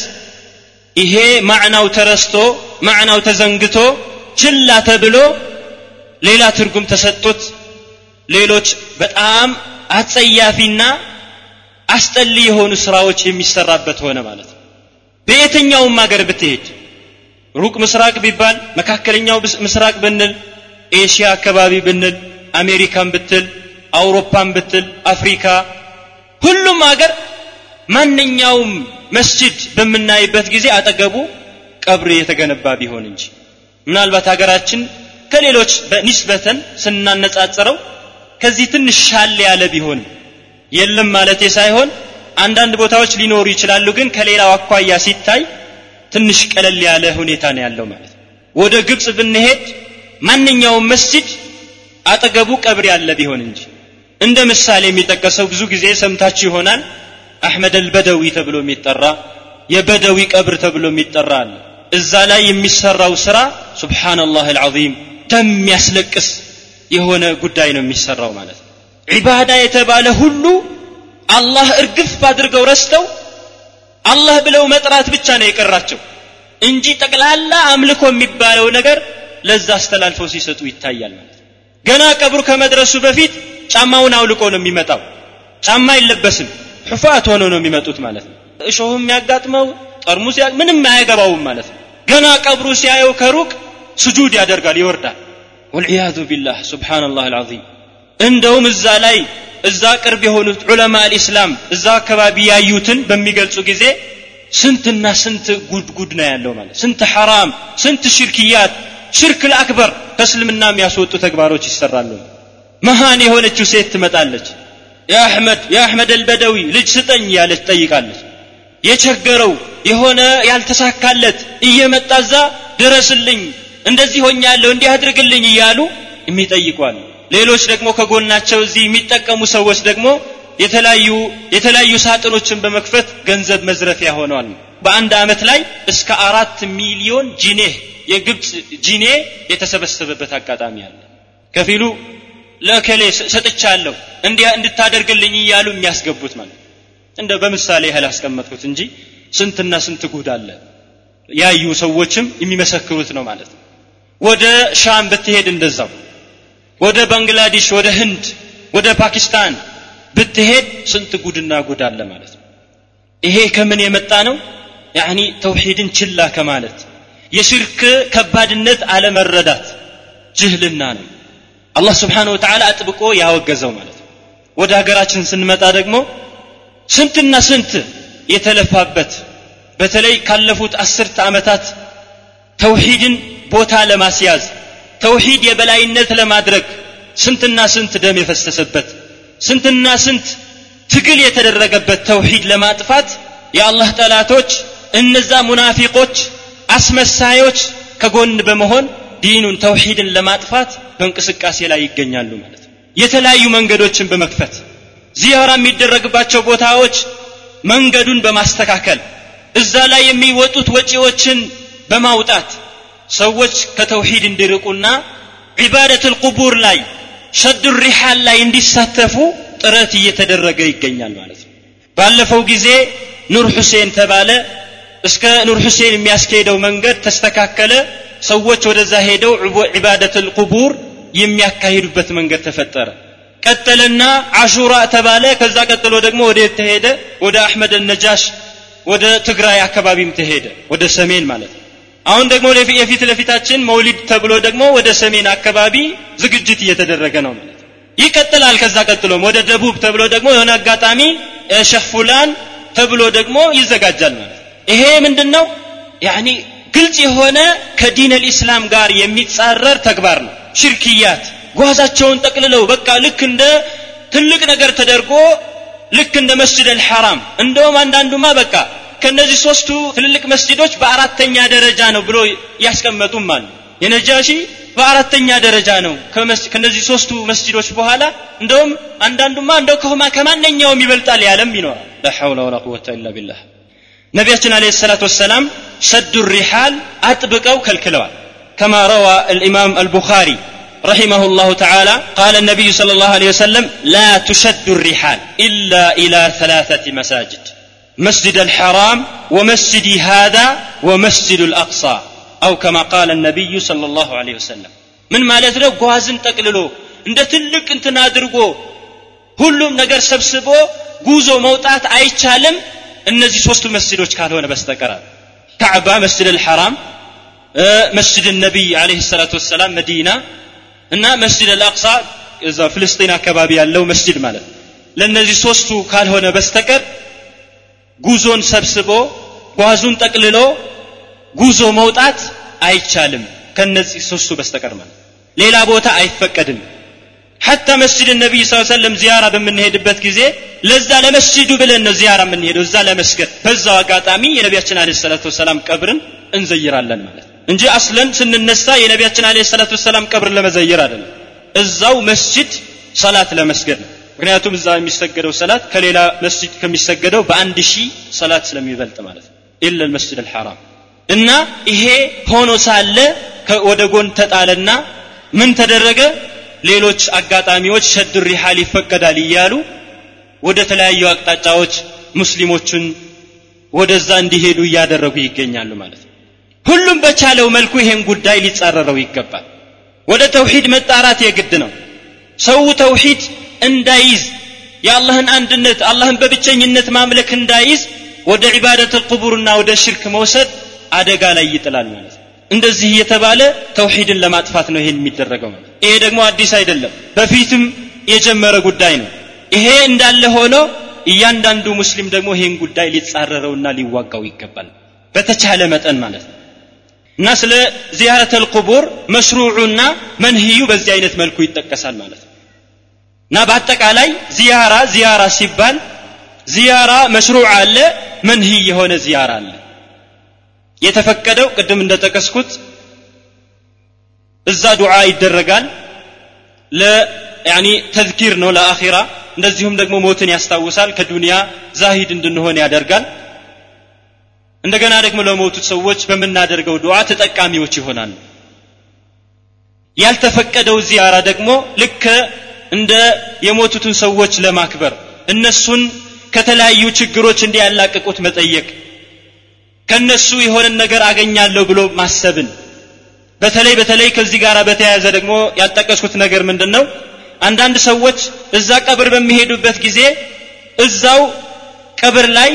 Speaker 2: ይሄ ማዕናው ተረስቶ ማዕናው ተዘንግቶ ችላ ተብሎ ሌላ ትርጉም ተሰጥቶት ሌሎች በጣም አጸያፊና አስጠሊ የሆኑ ስራዎች የሚሰራበት ሆነ ማለት ነው። በየትኛውም ሀገር ብትሄድ ሩቅ ምስራቅ ቢባል መካከለኛው ምስራቅ ብንል ኤሽያ አካባቢ ብንል አሜሪካን ብትል አውሮፓን ብትል አፍሪካ ሁሉም ሀገር ማንኛውም መስጅድ በምናይበት ጊዜ አጠገቡ ቀብር የተገነባ ቢሆን እንጂ ምናልባት ሀገራችን ከሌሎች በኒስበተን ስናነጻጽረው ከዚህ ትንሽ ሻል ያለ ቢሆን የለም ማለቴ ሳይሆን አንዳንድ ቦታዎች ሊኖሩ ይችላሉ ግን ከሌላው አኳያ ሲታይ ትንሽ ቀለል ያለ ሁኔታ ነው ያለው ማለት ወደ ግብፅ ብንሄድ ማንኛውም መስጂድ አጠገቡ ቀብር ያለ ቢሆን እንጂ እንደ ምሳሌ የሚጠቀሰው ብዙ ጊዜ ሰምታችሁ ይሆናል አሕመድ አልበደዊ ተብሎ የሚጠራ የበደዊ ቀብር ተብሎ የሚጠራ አለ እዛ ላይ የሚሰራው ስራ ሱብሓነላህ አልዓዚም ደም ያስለቅስ የሆነ ጉዳይ ነው የሚሰራው ማለት ነው። ዒባዳ የተባለ ሁሉ አላህ እርግፍ አድርገው ረስተው አላህ ብለው መጥራት ብቻ ነው የቀራቸው እንጂ ጠቅላላ አምልኮ የሚባለው ነገር ለዛ አስተላልፈው ሲሰጡ ይታያል ማለት ገና ቀብሩ ከመድረሱ በፊት ጫማውን አውልቆ ነው የሚመጣው። ጫማ አይለበስም ሑፋት ሆኖ ነው የሚመጡት ማለት ነው። እሾህም ያጋጥመው ጠርሙስ ምንም አያገባውም ማለት ነው ገና ቀብሩ ሲያየው ከሩቅ ስጁድ ያደርጋል ይወርዳል። ወልዕያዙ ቢላህ ሱብሓነላህ አልዓዚም። እንደውም እዛ ላይ እዛ ቅርብ የሆኑት ዑለማ አልኢስላም እዛ አካባቢ ያዩትን በሚገልጹ ጊዜ ስንትና ስንት ጉድ ጉድ ነው ያለው ማለት ስንት ሐራም ስንት ሽርክያት ሽርክ ለአክበር ከእስልምና የሚያስወጡ ተግባሮች ይሰራሉ። መሃን የሆነችው ሴት ትመጣለች። የአሕመድ የአሕመድ አልበደዊ ልጅ ስጠኝ ያለች ጠይቃለች የቸገረው የሆነ ያልተሳካለት እየመጣ እዛ ድረስልኝ እንደዚህ ሆኛለሁ እንዲህ አድርግልኝ እያሉ የሚጠይቋል። ሌሎች ደግሞ ከጎናቸው እዚህ የሚጠቀሙ ሰዎች ደግሞ የተለያዩ የተለያዩ ሳጥኖችን በመክፈት ገንዘብ መዝረፊያ ሆነዋል። በአንድ አመት ላይ እስከ አራት ሚሊዮን ጂኔ የግብፅ ጂኔ የተሰበሰበበት አጋጣሚ አለ። ከፊሉ ለከሌ ሰጥቻለሁ እንድታደርግልኝ እያሉ የሚያስገቡት ማለት እንደ በምሳሌ ያህል አስቀመጥኩት እንጂ ስንትና ስንት ጉድ አለ? ያዩ ሰዎችም የሚመሰክሩት ነው ማለት ነው። ወደ ሻም ብትሄድ እንደዛው ወደ ባንግላዴሽ ወደ ህንድ ወደ ፓኪስታን ብትሄድ ስንት ጉድና ጉድ አለ ማለት ነው። ይሄ ከምን የመጣ ነው? ያኒ ተውሂድን ችላ ከማለት የሽርክ ከባድነት አለመረዳት ጅህልና ነው። አላህ ስብሓን ወተዓላ አጥብቆ ያወገዘው ማለት ነው። ወደ ሀገራችን ስንመጣ ደግሞ ስንትና ስንት የተለፋበት በተለይ ካለፉት አስርተ ዓመታት ተውሂድን ቦታ ለማስያዝ ተውሂድ የበላይነት ለማድረግ ስንትና ስንት ደም የፈሰሰበት ስንትና ስንት ትግል የተደረገበት ተውሂድ ለማጥፋት የአላህ ጠላቶች እነዛ ሙናፊቆች አስመሳዮች ከጎን በመሆን ዲኑን ተውሂድን ለማጥፋት በእንቅስቃሴ ላይ ይገኛሉ ማለት ነው። የተለያዩ መንገዶችን በመክፈት ዚያራ የሚደረግባቸው ቦታዎች መንገዱን በማስተካከል እዛ ላይ የሚወጡት ወጪዎችን በማውጣት ሰዎች ከተውሂድ እንዲርቁና ዒባደት ልቁቡር ላይ ሸዱ ሪሓል ላይ እንዲሳተፉ ጥረት እየተደረገ ይገኛል ማለት ነው። ባለፈው ጊዜ ኑር ሁሴን ተባለ። እስከ ኑር ሁሴን የሚያስኬደው መንገድ ተስተካከለ። ሰዎች ወደዛ ሄደው ዒባደት ልቁቡር የሚያካሂዱበት መንገድ ተፈጠረ ቀጠለና አሹራ ተባለ። ከዛ ቀጥሎ ደግሞ ወደ ተሄደ? ወደ አሕመድ ነጃሽ ወደ ትግራይ አካባቢም ተሄደ። ወደ ሰሜን ማለት ነው። አሁን ደግሞ የፊት ለፊታችን መውሊድ ተብሎ ደግሞ ወደ ሰሜን አካባቢ ዝግጅት እየተደረገ ነው ማለት ይቀጥላል። ከዛ ቀጥሎም ወደ ደቡብ ተብሎ ደግሞ የሆነ አጋጣሚ ሸህ ፉላን ተብሎ ደግሞ ይዘጋጃል ማለት ይሄ ምንድን ነው ያኒ ግልጽ የሆነ ከዲን ልእስላም ጋር የሚጻረር ተግባር ነው። ሽርክያት ጓዛቸውን ጠቅልለው በቃ ልክ እንደ ትልቅ ነገር ተደርጎ ልክ እንደ መስጅድ አልሐራም እንደውም አንዳንዱማ በቃ ከነዚህ ሶስቱ ትልልቅ መስጅዶች በአራተኛ ደረጃ ነው ብሎ ያስቀመጡም አሉ የነጃሺ በአራተኛ ደረጃ ነው ከነዚህ ሶስቱ መስጅዶች በኋላ እንደውም አንዳንዱማ እንደው ከሁማ ከማንኛውም ይበልጣል ያለም ይኖራል ላ ሐውለ ወላ ቁወተ ኢላ ቢላህ ነቢያችን አለ ሰላት ወሰላም ሰዱ ሪሓል አጥብቀው ከልክለዋል ከማ ረዋ الإمام البخاري رحمه الله تعالى قال النبي صلى الله عليه وسلم لا تشد الرحال إلا إلى ثلاثة مساجد مسجد الحرام ومسجد هذا ومسجد الأقصى أو كما قال النبي صلى الله عليه وسلم من ማለት ነው ጓዝን ጠቅልሎ እንደ ትልቅ እንትን አድርጎ ሁሉም ነገር ሰብስቦ ጉዞ መውጣት አይቻልም እነዚህ ሶስቱ መስጅዶች ካልሆነ በስተቀር ካዕባ መስጅድ አልሐራም መስጅድ ነቢይ አለህ ሰላት ወሰላም መዲና እና መስጅድ አልአቅሳ እዛ ፍልስጢን አካባቢ ያለው መስጅድ ማለት ለእነዚህ ሶስቱ ካልሆነ በስተቀር ጉዞን ሰብስቦ ጓዙን ጠቅልሎ ጉዞ መውጣት አይቻልም። ከነዚህ ሶስቱ በስተቀር ማለት ሌላ ቦታ አይፈቀድም። ሐታ መስጅድ ነቢይ ስ ሰለም ዚያራ በምንሄድበት ጊዜ ለዛ ለመስጅዱ ብለን ነው ዚያራ የምንሄደው። እዛ ለመስገድ በዛው አጋጣሚ የነቢያችን አለ ሰላት ወሰላም ቀብርን እንዘይራለን ማለት እንጂ አስለን ስንነሳ የነቢያችን አለ ሰላት ወሰላም ቀብር ለመዘየር አይደለም። እዛው መስጅድ ሰላት ለመስገድ ነው። ምክንያቱም እዛ የሚሰገደው ሰላት ከሌላ መስጅድ ከሚሰገደው በአንድ ሺህ ሰላት ስለሚበልጥ ማለት ነው። ኢለ ልመስጅድ አልሐራም። እና ይሄ ሆኖ ሳለ ወደ ጎን ተጣለና ምን ተደረገ? ሌሎች አጋጣሚዎች ሸድ ሪሓል ይፈቀዳል እያሉ ወደ ተለያዩ አቅጣጫዎች ሙስሊሞችን ወደዛ እንዲሄዱ እያደረጉ ይገኛሉ ማለት ነው ሁሉም በቻለው መልኩ ይሄን ጉዳይ ሊጻረረው ይገባል። ወደ ተውሂድ መጣራት የግድ ነው። ሰው ተውሂድ እንዳይዝ የአላህን አንድነት አላህን በብቸኝነት ማምለክ እንዳይዝ ወደ ዒባደት ልቁቡርና ወደ ሽርክ መውሰድ አደጋ ላይ ይጥላል ማለት ነው። እንደዚህ እየተባለ ተውሂድን ለማጥፋት ነው ይሄን የሚደረገው ይሄ ደግሞ አዲስ አይደለም በፊትም የጀመረ ጉዳይ ነው። ይሄ እንዳለ ሆኖ እያንዳንዱ ሙስሊም ደግሞ ይሄን ጉዳይ ሊጻረረውና ሊዋጋው ይገባል በተቻለ መጠን ማለት ነው እና ስለ ዚያረት አልቁቡር መሽሩዑና መንህዩ በዚህ አይነት መልኩ ይጠቀሳል ማለት ነው። እና በአጠቃላይ ዚያራ ዚያራ ሲባል ዚያራ መሽሩዕ አለ መንህይ የሆነ ዚያራ አለ። የተፈቀደው ቅድም እንደጠቀስኩት እዛ ዱዓ ይደረጋል ለያኒ ተዝኪር ነው ለአኺራ። እንደዚሁም ደግሞ ሞትን ያስታውሳል ከዱንያ ዛሂድ እንድንሆን ያደርጋል እንደገና ደግሞ ለሞቱት ሰዎች በምናደርገው ዱዓ ተጠቃሚዎች ይሆናሉ። ያልተፈቀደው ዚያራ ደግሞ ልክ እንደ የሞቱትን ሰዎች ለማክበር እነሱን ከተለያዩ ችግሮች እንዲያላቅቁት መጠየቅ ከነሱ የሆነን ነገር አገኛለሁ ብሎ ማሰብን። በተለይ በተለይ ከዚህ ጋር በተያያዘ ደግሞ ያልጠቀስኩት ነገር ምንድን ነው አንዳንድ ሰዎች እዛ ቀብር በሚሄዱበት ጊዜ እዛው ቀብር ላይ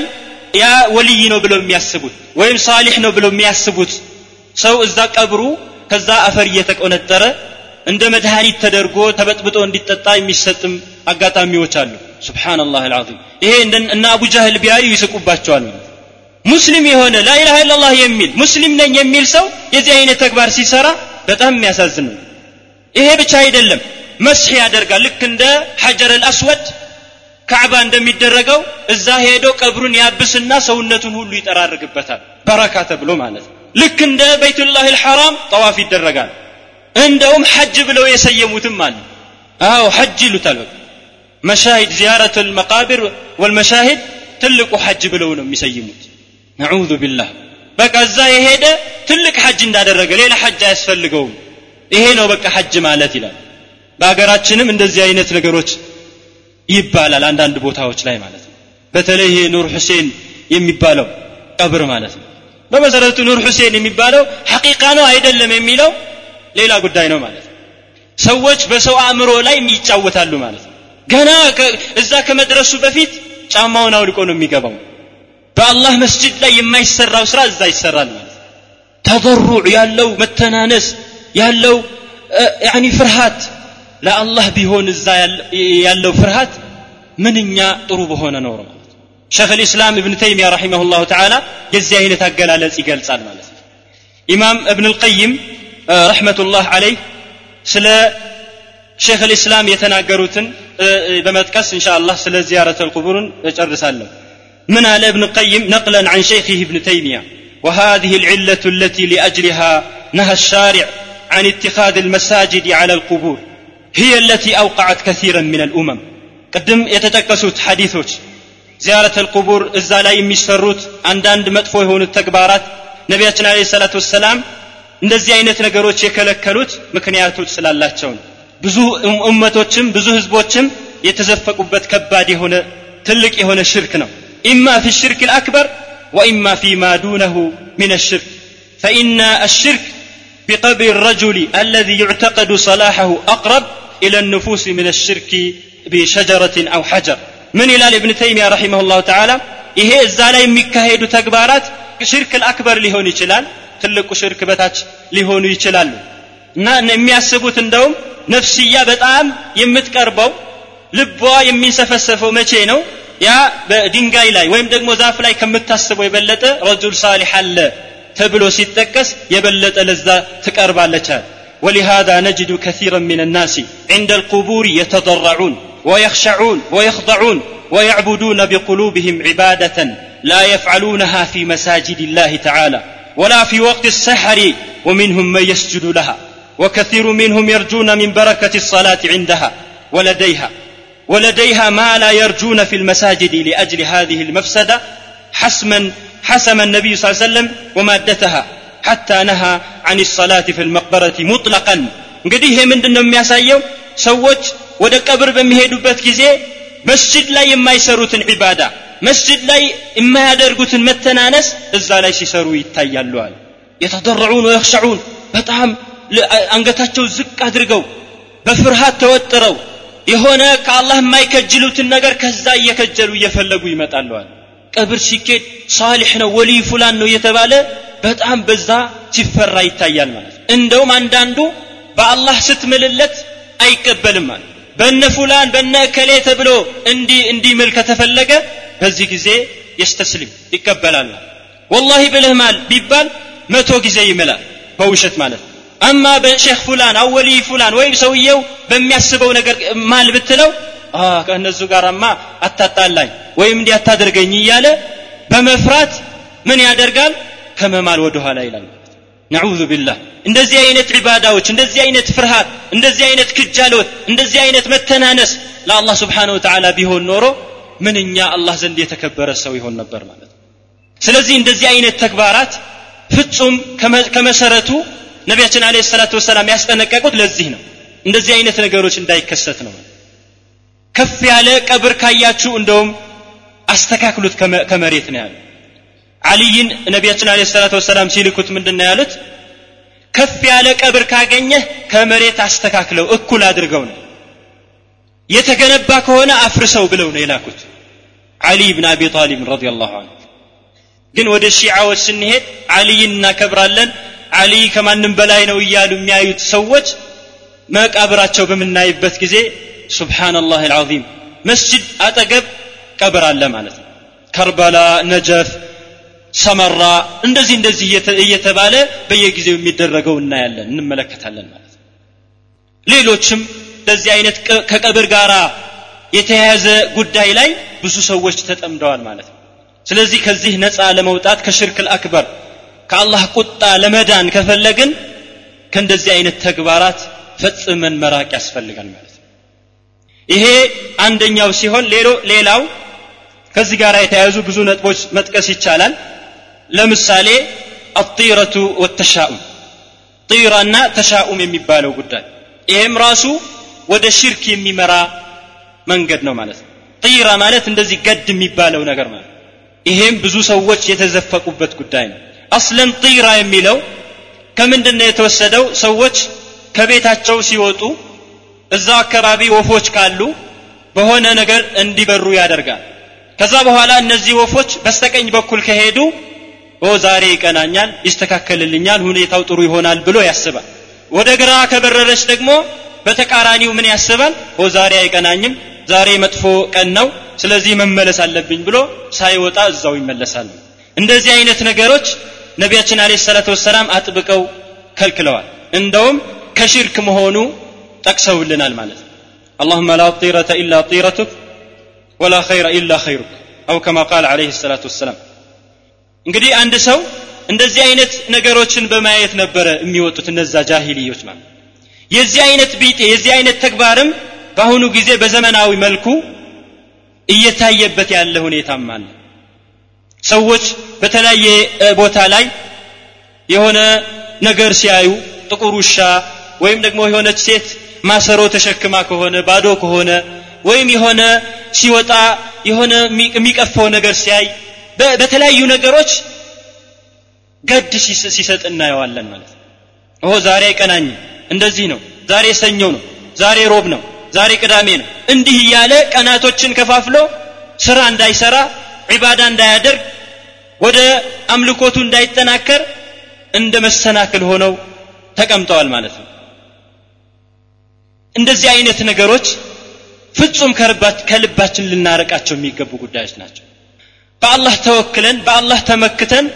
Speaker 2: ያ ወልይ ነው ብለው የሚያስቡት ወይም ሳሊሕ ነው ብለው የሚያስቡት ሰው እዛ ቀብሩ ከዛ አፈር እየተቆነጠረ እንደ መድኃኒት ተደርጎ ተበጥብጦ እንዲጠጣ የሚሰጥም አጋጣሚዎች አሉ። ስብሓንላህ አልዓዚም። ይሄ እና አቡ ጃህል ቢያዩ ይስቁባቸዋል። ሙስሊም የሆነ ላኢላሃ ኢላላህ የሚል ሙስሊም ነኝ የሚል ሰው የዚህ አይነት ተግባር ሲሰራ በጣም የሚያሳዝን ነው ይሄ ብቻ አይደለም። መስሕ ያደርጋል። ልክ እንደ ሐጀር አልአስወድ ካዕባ እንደሚደረገው እዛ ሄዶ ቀብሩን ያብስና ሰውነቱን ሁሉ ይጠራርግበታል። በረካ ተብሎ ማለት ነው። ልክ እንደ በይቱላህ ልሐራም ጠዋፍ ይደረጋል። እንደውም ሐጅ ብለው የሰየሙትም አለ አዎ ሐጅ ይሉታል በቃ። መሻሂድ ዚያረቱ ልመቃብር ወልመሻሂድ ትልቁ ሐጅ ብለው ነው የሚሰይሙት። ነዑዙ ቢላህ። በቃ እዛ የሄደ ትልቅ ሐጅ እንዳደረገ ሌላ ሐጅ አያስፈልገውም። ይሄ ነው በቃ ሐጅ ማለት ይላል። በሀገራችንም እንደዚህ አይነት ነገሮች ይባላል አንዳንድ ቦታዎች ላይ ማለት ነው። በተለይ ይሄ ኑር ሁሴን የሚባለው ቀብር ማለት ነው። በመሰረቱ ኑር ሁሴን የሚባለው ሐቂቃ ነው አይደለም የሚለው ሌላ ጉዳይ ነው ማለት ነው። ሰዎች በሰው አእምሮ ላይ ይጫወታሉ ማለት ነው። ገና እዛ ከመድረሱ በፊት ጫማውን አውልቆ ነው የሚገባው። በአላህ መስጅድ ላይ የማይሰራው ስራ እዛ ይሰራል ማለት ነው። ተضሩዕ ያለው መተናነስ ያለው ፍርሃት ለአላህ ቢሆን እዛ ያለው ፍርሃት ምንኛ ጥሩ በሆነ ኖሮ ማለት ነው ሸክ ልእስላም እብን ተይሚያ ረሒመሁ ላሁ ተዓላ የዚህ አይነት አገላለጽ ይገልጻል ማለት ነው ኢማም እብን ልቀይም ረሕመቱላህ አለይህ ስለ ሼክ ልእስላም የተናገሩትን በመጥቀስ እንሻ አላህ ስለ ዚያረት ልቁቡርን እጨርሳለሁ من على ابن القيم نقلا عن شيخه ابن تيمية وهذه العلة التي لأجلها نهى الشارع عن اتخاذ المساجد على القبور هي التي أوقعت كثيرا من الأمم ቅድም የተጠቀሱት ሐዲሶች ዚያረት አልቁቡር እዛ ላይ የሚሰሩት አንዳንድ መጥፎ የሆኑት ተግባራት ነቢያችን አለ ሰላት ወሰላም እንደዚህ አይነት ነገሮች የከለከሉት ምክንያቶች ስላላቸው ነው ብዙ እመቶችም ብዙ ህዝቦችም የተዘፈቁበት ከባድ የሆነ ትልቅ የሆነ ሽርክ ነው ኢማ ፊ ሽርክ ልአክበር ወኢማ ፊ ማ ዱነሁ ምን ሽርክ ፈኢና አሽርክ بقبر الرجل الذي يعتقد صلاحه أقرب إلى النفوس من الشرك بشجرة أو حجر من إلى ابن تيمية رحمه الله تعالى ይሄ እዛ ላይ የሚካሄዱ ተግባራት ሽርክ አክበር ሊሆን ይችላል ትልቁ ሽርክ በታች ሊሆኑ ይችላሉ እና የሚያስቡት እንደውም ነፍስያ በጣም የምትቀርበው ልቧ የሚንሰፈሰፈው መቼ ነው ያ በድንጋይ ላይ ወይም ደግሞ ዛፍ ላይ ከምታስበው የበለጠ ረጁል ሳሊሕ አለ ተብሎ ሲጠቀስ የበለጠ ለዛ ትቀርባለች ولهذا نجد كثيرا من الناس عند القبور يتضرعون ويخشعون ويخضعون ويعبدون بقلوبهم عبادة لا يفعلونها في مساجد الله تعالى ولا في وقت السحر ومنهم من يسجد لها وكثير منهم يرجون من بركة الصلاة عندها ولديها ولديها ما لا يرجون في المساجد لأجل هذه المفسدة حسما حسم النبي صلى الله عليه وسلم ومادتها. حتى نهى عن الصلاة في المقبرة مطلقا እንግዲህ ይሄ ምንድን ነው የሚያሳየው ሰዎች ወደ ቀብር በሚሄዱበት ጊዜ መስጅድ ላይ የማይሰሩትን ዒባዳ መስጅድ ላይ የማያደርጉትን መተናነስ እዛ ላይ ሲሰሩ ይታያሉ አለ የተደረዑን ወየክሸዑን በጣም አንገታቸው ዝቅ አድርገው በፍርሃት ተወጥረው የሆነ ከአላህ የማይከጅሉትን ነገር ከዛ እየከጀሉ እየፈለጉ ይመጣለዋል ቀብር ሲኬድ ሳሊሕ ነው ወልይ ፉላን ነው እየተባለ በጣም በዛ ሲፈራ ይታያል ማለት እንደውም አንዳንዱ በአላህ ስትምልለት አይቀበልም ማለት በነ ፉላን በነ እከሌ ተብሎ እንዲህ እንዲምል ከተፈለገ በዚህ ጊዜ የስተስሊም ይቀበላል ወላሂ ብልህ ማል ቢባል መቶ ጊዜ ይምላል በውሸት ማለት አማ በሼክ ፉላን አወሊ ፉላን ወይም ሰውየው በሚያስበው ነገር ማል ብትለው ከእነሱ ጋራማ አታጣላኝ ወይም እንዲህ አታደርገኝ እያለ በመፍራት ምን ያደርጋል ከመማል ወደ ኋላ ይላል። ነዑዙ ቢላህ። እንደዚህ አይነት ዒባዳዎች እንደዚህ አይነት ፍርሃት እንደዚህ አይነት ክጃሎት እንደዚህ አይነት መተናነስ ለአላህ ስብሓንሁ ወተዓላ ቢሆን ኖሮ ምንኛ አላህ ዘንድ የተከበረ ሰው ይሆን ነበር ማለት ነው። ስለዚህ እንደዚህ አይነት ተግባራት ፍጹም ከመሰረቱ ነቢያችን አለ ሰላቱ ወሰላም ያስጠነቀቁት ለዚህ ነው። እንደዚህ አይነት ነገሮች እንዳይከሰት ነው። ከፍ ያለ ቀብር ካያችሁ እንደውም አስተካክሉት ከመሬት ነው ያሉ አልይን ነቢያችን አለ ሰላቱ ወሰላም ሲልኩት ምንድን ነው ያሉት? ከፍ ያለ ቀብር ካገኘህ ከመሬት አስተካክለው እኩል አድርገው ነው። የተገነባ ከሆነ አፍርሰው ብለው ነው የላኩት። አሊ ብን አቢ ጣሊብ ረዲ ላሁ አንሁ ግን ወደ ሺዓዎች ስንሄድ አልይን እናከብራለን አሊ ከማንም በላይ ነው እያሉ የሚያዩት ሰዎች መቃብራቸው በምናይበት ጊዜ ሱብሓናላህ አልዓዚም መስጅድ አጠገብ ቀብር አለ ማለት ነው። ከርበላ ነጀፍ ሰመራ እንደዚህ እንደዚህ እየተባለ በየጊዜው የሚደረገው እናያለን እንመለከታለን ማለት ነው። ሌሎችም እንደዚህ አይነት ከቀብር ጋር የተያያዘ ጉዳይ ላይ ብዙ ሰዎች ተጠምደዋል ማለት ነው። ስለዚህ ከዚህ ነፃ ለመውጣት ከሽርክ አክበር ከአላህ ቁጣ ለመዳን ከፈለግን ከእንደዚህ አይነት ተግባራት ፈጽመን መራቅ ያስፈልጋል ማለት ነው። ይሄ አንደኛው ሲሆን ሌላው ከዚህ ጋር የተያያዙ ብዙ ነጥቦች መጥቀስ ይቻላል ለምሳሌ አጢረቱ ወተሻኡም ጢራና ተሻኡም የሚባለው ጉዳይ። ይሄም ራሱ ወደ ሽርክ የሚመራ መንገድ ነው ማለት ነው። ጢራ ማለት እንደዚህ ገድ የሚባለው ነገር ማለት ይሄም ብዙ ሰዎች የተዘፈቁበት ጉዳይ ነው። አስለን ጢራ የሚለው ከምንድን ነው የተወሰደው? ሰዎች ከቤታቸው ሲወጡ እዛው አካባቢ ወፎች ካሉ በሆነ ነገር እንዲበሩ ያደርጋል። ከዛ በኋላ እነዚህ ወፎች በስተቀኝ በኩል ከሄዱ ዛሬ ይቀናኛል ይስተካከልልኛል ሁኔታው ጥሩ ይሆናል ብሎ ያስባል ወደ ግራ ከበረረች ደግሞ በተቃራኒው ምን ያስባል ኦ ዛሬ አይቀናኝም ዛሬ መጥፎ ቀን ነው ስለዚህ መመለስ አለብኝ ብሎ ሳይወጣ እዛው ይመለሳል እንደዚህ አይነት ነገሮች ነቢያችን አለ ሰላት ወሰላም አጥብቀው ከልክለዋል እንደውም ከሽርክ መሆኑ ጠቅሰውልናል ማለት ነው اللهم لا طيرة إلا طيرتك ولا خير إلا خيرك أو كما قال عليه الصلاة والسلام እንግዲህ አንድ ሰው እንደዚህ አይነት ነገሮችን በማየት ነበረ የሚወጡት እነዛ ጃሂልዮች ማለት የዚህ አይነት ቢጤ የዚህ አይነት ተግባርም በአሁኑ ጊዜ በዘመናዊ መልኩ እየታየበት ያለ ሁኔታም አለ። ሰዎች በተለያየ ቦታ ላይ የሆነ ነገር ሲያዩ ጥቁር ውሻ ወይም ደግሞ የሆነች ሴት ማሰሮ ተሸክማ ከሆነ ባዶ ከሆነ ወይም የሆነ ሲወጣ የሆነ የሚቀፈው ነገር ሲያይ በተለያዩ ነገሮች ገድ ሲሰጥ እናየዋለን ማለት ነው። ዛሬ አይቀናኝም እንደዚህ ነው። ዛሬ ሰኞ ነው። ዛሬ ሮብ ነው። ዛሬ ቅዳሜ ነው። እንዲህ እያለ ቀናቶችን ከፋፍሎ ስራ እንዳይሰራ ዒባዳ እንዳያደርግ ወደ አምልኮቱ እንዳይጠናከር እንደ መሰናክል ሆነው ተቀምጠዋል ማለት ነው። እንደዚህ አይነት ነገሮች ፍጹም ከልባችን ልናረቃቸው የሚገቡ ጉዳዮች ናቸው በአላህ ተወክለን በአላህ ተመክተን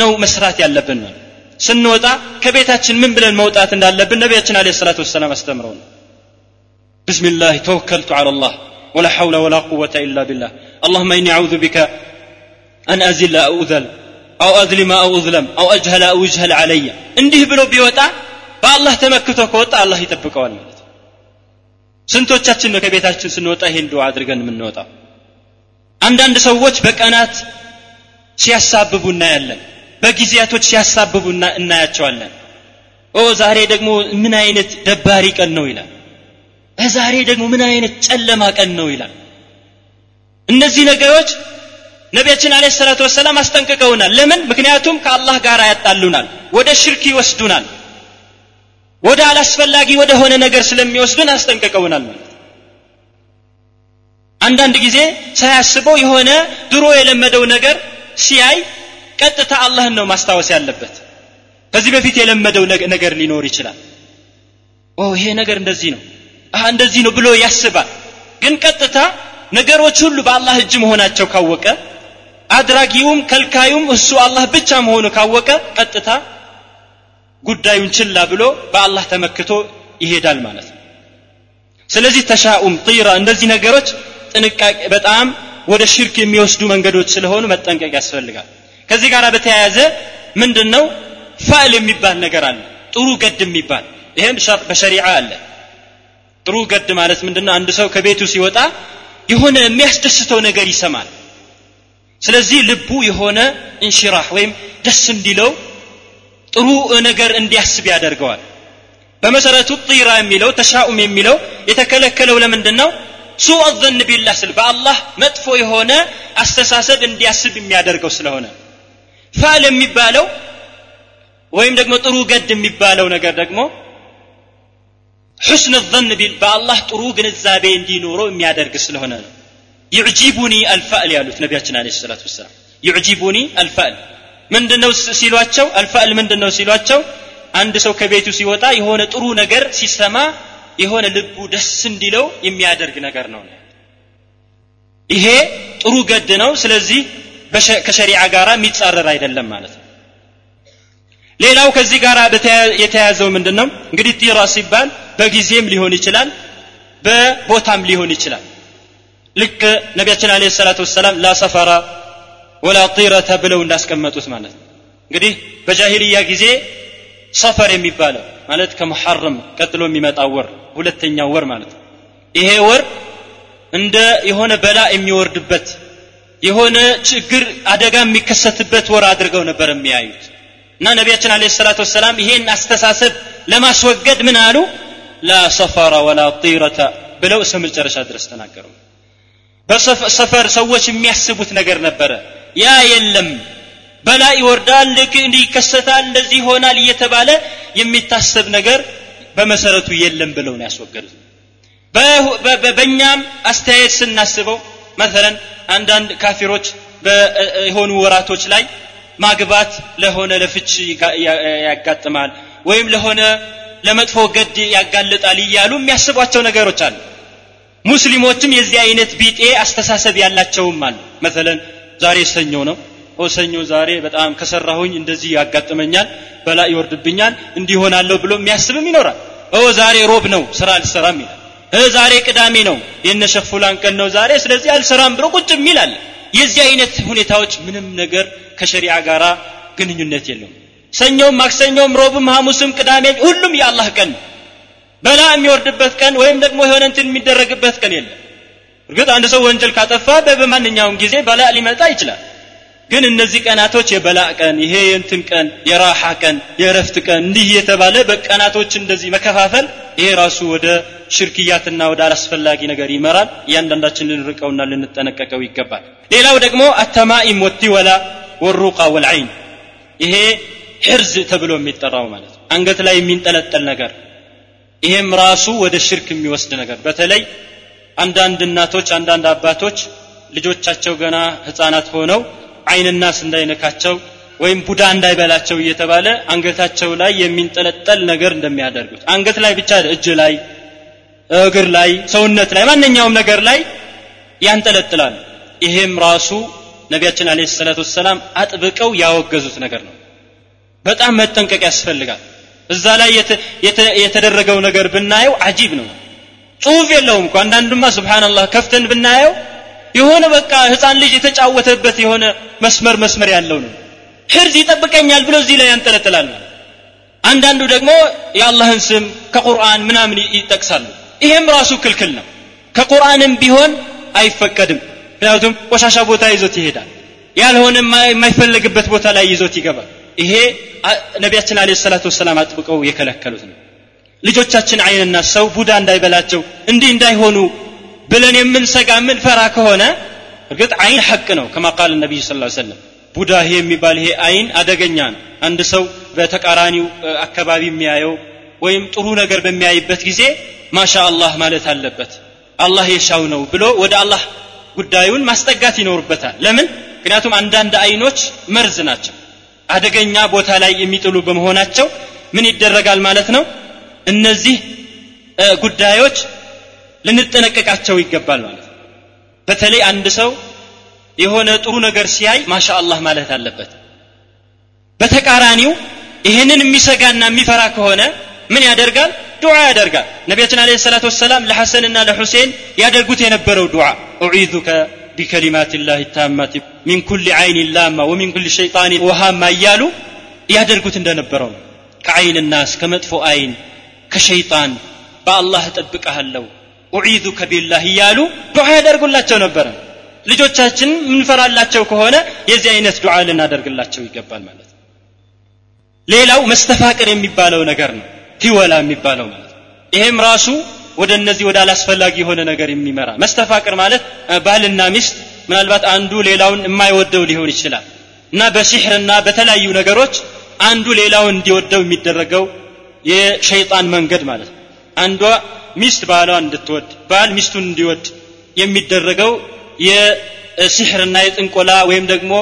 Speaker 2: ነው መስራት ያለብን ነው ስንወጣ ከቤታችን ምን ብለን መውጣት እንዳለብን ነቢያችን አለ ሰላት ወሰላም አስተምረው ነው بسم الله توكلت على الله ولا حول ولا قوة إلا بالله اللهم إني أعوذ بك أن أزل أو أذل አው አዝሊመ አው እዝለም አው አጅሀለ አው ይጅሀል አለየ እንዲህ ብሎ ቢወጣ በአላህ ተመክቶ ከወጣ አላህ ይጠብቀዋል ማለት ነው ስንቶቻችን ነው ከቤታችን ስንወጣ ይሄን ዱዓ አድርገን የምንወጣው አንዳንድ ሰዎች በቀናት ሲያሳብቡ እናያለን በጊዜያቶች ሲያሳብቡ እናያቸዋለን። ኦ ዛሬ ደግሞ ምን አይነት ደባሪ ቀን ነው ይላል። ዛሬ ደግሞ ምን አይነት ጨለማ ቀን ነው ይላል። እነዚህ ነገሮች ነቢያችን አለ ሰላቱ ወሰላም አስጠንቅቀውናል። ለምን? ምክንያቱም ከአላህ ጋር ያጣሉናል ወደ ሽርክ ይወስዱናል ወደ አላስፈላጊ ወደ ሆነ ነገር ስለሚወስዱን አስጠንቅቀውናል ማለት አንዳንድ ጊዜ ሳያስበው የሆነ ድሮ የለመደው ነገር ሲያይ ቀጥታ አላህን ነው ማስታወስ ያለበት። ከዚህ በፊት የለመደው ነገር ሊኖር ይችላል። ይሄ ነገር እንደዚህ ነው እንደዚህ ነው ብሎ ያስባል። ግን ቀጥታ ነገሮች ሁሉ በአላህ እጅ መሆናቸው ካወቀ አድራጊውም ከልካዩም እሱ አላህ ብቻ መሆኑ ካወቀ ቀጥታ ጉዳዩን ችላ ብሎ በአላህ ተመክቶ ይሄዳል ማለት ነው። ስለዚህ ተሻኡም ጢራ እንደዚህ ነገሮች ጥንቃቄ በጣም ወደ ሽርክ የሚወስዱ መንገዶች ስለሆኑ መጠንቀቅ ያስፈልጋል። ከዚህ ጋር በተያያዘ ምንድን ነው ፋዕል የሚባል ነገር አለ። ጥሩ ገድ የሚባል ይህም በሸሪዓ አለ። ጥሩ ገድ ማለት ምንድነው? አንድ ሰው ከቤቱ ሲወጣ የሆነ የሚያስደስተው ነገር ይሰማል። ስለዚህ ልቡ የሆነ እንሽራህ ወይም ደስ እንዲለው ጥሩ ነገር እንዲያስብ ያደርገዋል። በመሰረቱ ጢራ የሚለው ተሻኡም የሚለው የተከለከለው ለምንድን ነው ሱء ዘን ቢላህ ስል በአላህ መጥፎ የሆነ አስተሳሰብ እንዲያስብ የሚያደርገው ስለሆነ። ፋል የሚባለው ወይም ደግሞ ጥሩ ገድ የሚባለው ነገር ደግሞ ሑስን ዘን በአላህ ጥሩ ግንዛቤ እንዲኖረው የሚያደርግ ስለሆነ ነው። ዩዕጂቡኒ አልፋዕል ያሉት ነቢያችን አለ ሰላት ወሰላም። ዩዕጂቡኒ አልፋዕል ምንድነው ሲሏቸው? አልፋዕል ምንድነው ሲሏቸው? አንድ ሰው ከቤቱ ሲወጣ የሆነ ጥሩ ነገር ሲሰማ የሆነ ልቡ ደስ እንዲለው የሚያደርግ ነገር ነው። ይሄ ጥሩ ገድ ነው። ስለዚህ ከሸሪዓ ጋር የሚጻረር አይደለም ማለት ነው። ሌላው ከዚህ ጋር የተያያዘው ምንድን ነው እንግዲህ ጢራ ሲባል በጊዜም ሊሆን ይችላል በቦታም ሊሆን ይችላል። ልክ ነቢያችን አለ ሰላት ወሰላም ላ ሰፈራ ወላ ጢረተ ብለው እንዳስቀመጡት ማለት ነው። እንግዲህ በጃሂልያ ጊዜ ሰፈር የሚባለው ማለት ከሙሐረም ቀጥሎ የሚመጣው ወር ሁለተኛው ወር ማለት ነው። ይሄ ወር እንደ የሆነ በላ የሚወርድበት የሆነ ችግር አደጋ የሚከሰትበት ወር አድርገው ነበር የሚያዩት። እና ነቢያችን አለ ሰላት ወሰላም ይሄን አስተሳሰብ ለማስወገድ ምን አሉ? ላ ሰፈራ ወላ ጢረተ ብለው እስከ መጨረሻ ድረስ ተናገሩ። በሰፈር ሰዎች የሚያስቡት ነገር ነበረ። ያ የለም በላ ይወርዳል ልክ ይከሰታል እንደዚህ ይሆናል እየተባለ የሚታሰብ ነገር በመሰረቱ የለም ብለው ነው ያስወገዱት። በእኛም አስተያየት ስናስበው መሰለን አንዳንድ ካፊሮች የሆኑ ወራቶች ላይ ማግባት ለሆነ ለፍች ያጋጥማል ወይም ለሆነ ለመጥፎ ገድ ያጋልጣል እያሉ የሚያስቧቸው ነገሮች አሉ። ሙስሊሞችም የዚህ አይነት ቢጤ አስተሳሰብ ያላቸውም አሉ። መሰለን ዛሬ ሰኞ ነው። ሰኞ ዛሬ በጣም ከሰራሁኝ እንደዚህ ያጋጥመኛል በላ ይወርድብኛል እንዲሆናለሁ ብሎ የሚያስብም ይኖራል ኦ ዛሬ ሮብ ነው ስራ አልሰራም ይላል። ዛሬ ቅዳሜ ነው የነሸፉላን ቀን ነው ዛሬ ስለዚህ አልሰራም ብሎ ቁጭ የሚል የዚህ አይነት ሁኔታዎች ምንም ነገር ከሸሪዓ ጋር ግንኙነት የለውም። ሰኞም ማክሰኞም ሮብም ሐሙስም ቅዳሜ ሁሉም የአላህ ቀን በላ የሚወርድበት ቀን ወይም ደግሞ የሆነ እንትን የሚደረግበት ቀን የለም። እርግጥ አንድ ሰው ወንጀል ካጠፋ በማንኛውም ጊዜ በላ ሊመጣ ይችላል ግን እነዚህ ቀናቶች የበላ ቀን ይሄ የእንትን ቀን የራሓ ቀን የእረፍት ቀን እንዲህ የተባለ በቀናቶች እንደዚህ መከፋፈል ይሄ ራሱ ወደ ሽርክያትና ወደ አላስፈላጊ ነገር ይመራል። እያንዳንዳችን ልንርቀውና ልንጠነቀቀው ይገባል። ሌላው ደግሞ አተማኢም ወቲወላ ወሩቃ ወልዐይን ይሄ ሕርዝ ተብሎ የሚጠራው ማለት አንገት ላይ የሚንጠለጠል ነገር። ይሄም ራሱ ወደ ሽርክ የሚወስድ ነገር። በተለይ አንዳንድ እናቶች አንዳንድ አባቶች ልጆቻቸው ገና ህፃናት ሆነው አይንናስ እንዳይነካቸው ወይም ቡዳ እንዳይበላቸው እየተባለ አንገታቸው ላይ የሚንጠለጠል ነገር እንደሚያደርጉት። አንገት ላይ ብቻ እጅ ላይ እግር ላይ ሰውነት ላይ ማንኛውም ነገር ላይ ያንጠለጥላሉ። ይሄም ራሱ ነቢያችን አለ ሰላት ወሰላም አጥብቀው ያወገዙት ነገር ነው። በጣም መጠንቀቅ ያስፈልጋል። እዛ ላይ የተደረገው ነገር ብናየው አጂብ ነው። ጽሁፍ የለውም እኮ። አንዳንዱማ ስብሓንላህ ከፍተን ብናየው የሆነ በቃ ህፃን ልጅ የተጫወተበት የሆነ መስመር መስመር ያለው ነው። ሕርዝ ይጠብቀኛል ብሎ እዚህ ላይ ያንጠለጥላል አንዳንዱ ደግሞ የአላህን ስም ከቁርአን ምናምን ይጠቅሳሉ። ይሄም ራሱ ክልክል ነው። ከቁርአንም ቢሆን አይፈቀድም። ምክንያቱም ቆሻሻ ቦታ ይዞት ይሄዳል። ያልሆነ የማይፈለግበት ቦታ ላይ ይዞት ይገባል። ይሄ ነቢያችን አለ ሰላቱ ወሰላም አጥብቀው የከለከሉት ነው። ልጆቻችን አይንና ሰው ቡዳ እንዳይበላቸው እንዲህ እንዳይሆኑ ብለን የምንሰጋ የምንፈራ ከሆነ እርግጥ አይን ሐቅ ነው ከማ ቃል ነቢይ ስ ሰለም ቡዳ ይሄ የሚባል ይሄ አይን አደገኛ ነው። አንድ ሰው በተቃራኒው አካባቢ የሚያየው ወይም ጥሩ ነገር በሚያይበት ጊዜ ማሻ አላህ ማለት አለበት። አላህ የሻው ነው ብሎ ወደ አላህ ጉዳዩን ማስጠጋት ይኖርበታል። ለምን? ምክንያቱም አንዳንድ አይኖች መርዝ ናቸው። አደገኛ ቦታ ላይ የሚጥሉ በመሆናቸው ምን ይደረጋል ማለት ነው? እነዚህ ጉዳዮች ልንጠነቀቃቸው ይገባል ማለት ነው። በተለይ አንድ ሰው የሆነ ጥሩ ነገር ሲያይ ማሻ አላህ ማለት አለበት። በተቃራኒው ይህንን የሚሰጋና የሚፈራ ከሆነ ምን ያደርጋል? ዱዓ ያደርጋል። ነቢያችን አለ ሰላት ወሰላም ለሐሰንና ለሁሴን ያደርጉት የነበረው ዱዓ ኡዒዙከ ቢከሊማት ላህ ታማት ሚን ኩል አይን ላማ ወሚን ኩል ሸይጣን ወሃማ እያሉ ያደርጉት እንደነበረው ከአይን ናስ ከመጥፎ አይን ከሸይጣን በአላህ እጠብቀሃለሁ ኡዒዙከ ቢላህ እያሉ ዱዓ ያደርጉላቸው ነበረ። ልጆቻችን ምንፈራላቸው ከሆነ የዚህ አይነት ዱዓ ልናደርግላቸው ይገባል ማለት ነው። ሌላው መስተፋቅር የሚባለው ነገር ነው። ቲወላ የሚባለው ማለት ነው። ይሄም ራሱ ወደ እነዚህ ወደ አላስፈላጊ የሆነ ነገር የሚመራ መስተፋቅር ማለት ባልና ሚስት ምናልባት አንዱ ሌላውን የማይወደው ሊሆን ይችላል እና በሲሕርና በተለያዩ ነገሮች አንዱ ሌላውን እንዲወደው የሚደረገው የሸይጣን መንገድ ማለት ነው አንዷ ሚስት ባሏን እንድትወድ ባል ሚስቱን እንዲወድ የሚደረገው የሲሕርና የጥንቆላ ወይም ደግሞ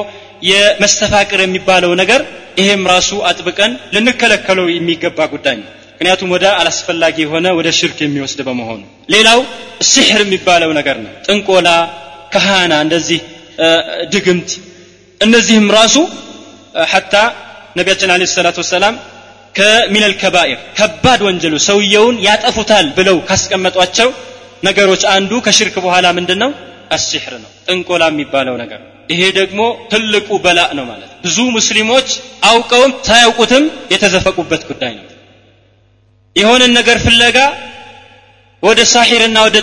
Speaker 2: የመስተፋቅር የሚባለው ነገር ይሄም ራሱ አጥብቀን ልንከለከለው የሚገባ ጉዳይ ነው። ምክንያቱም ወደ አላስፈላጊ የሆነ ወደ ሽርክ የሚወስድ በመሆኑ። ሌላው ሲሕር የሚባለው ነገር ነው። ጥንቆላ ከሃና እንደዚህ ድግምት እነዚህም ራሱ ሐታ ነቢያችን አለ ሰላት ወሰላም ከሚነል ከባኢር ከባድ ወንጀሉ ሰውየውን ያጠፉታል ብለው ካስቀመጧቸው ነገሮች አንዱ ከሽርክ በኋላ ምንድን ነው አሲሕር ነው ጥንቆላ የሚባለው ነገር። ይሄ ደግሞ ትልቁ በላእ ነው ማለት። ብዙ ሙስሊሞች አውቀውም ሳያውቁትም የተዘፈቁበት ጉዳይ ነው። የሆነን ነገር ፍለጋ ወደ ሳሒርና ወደ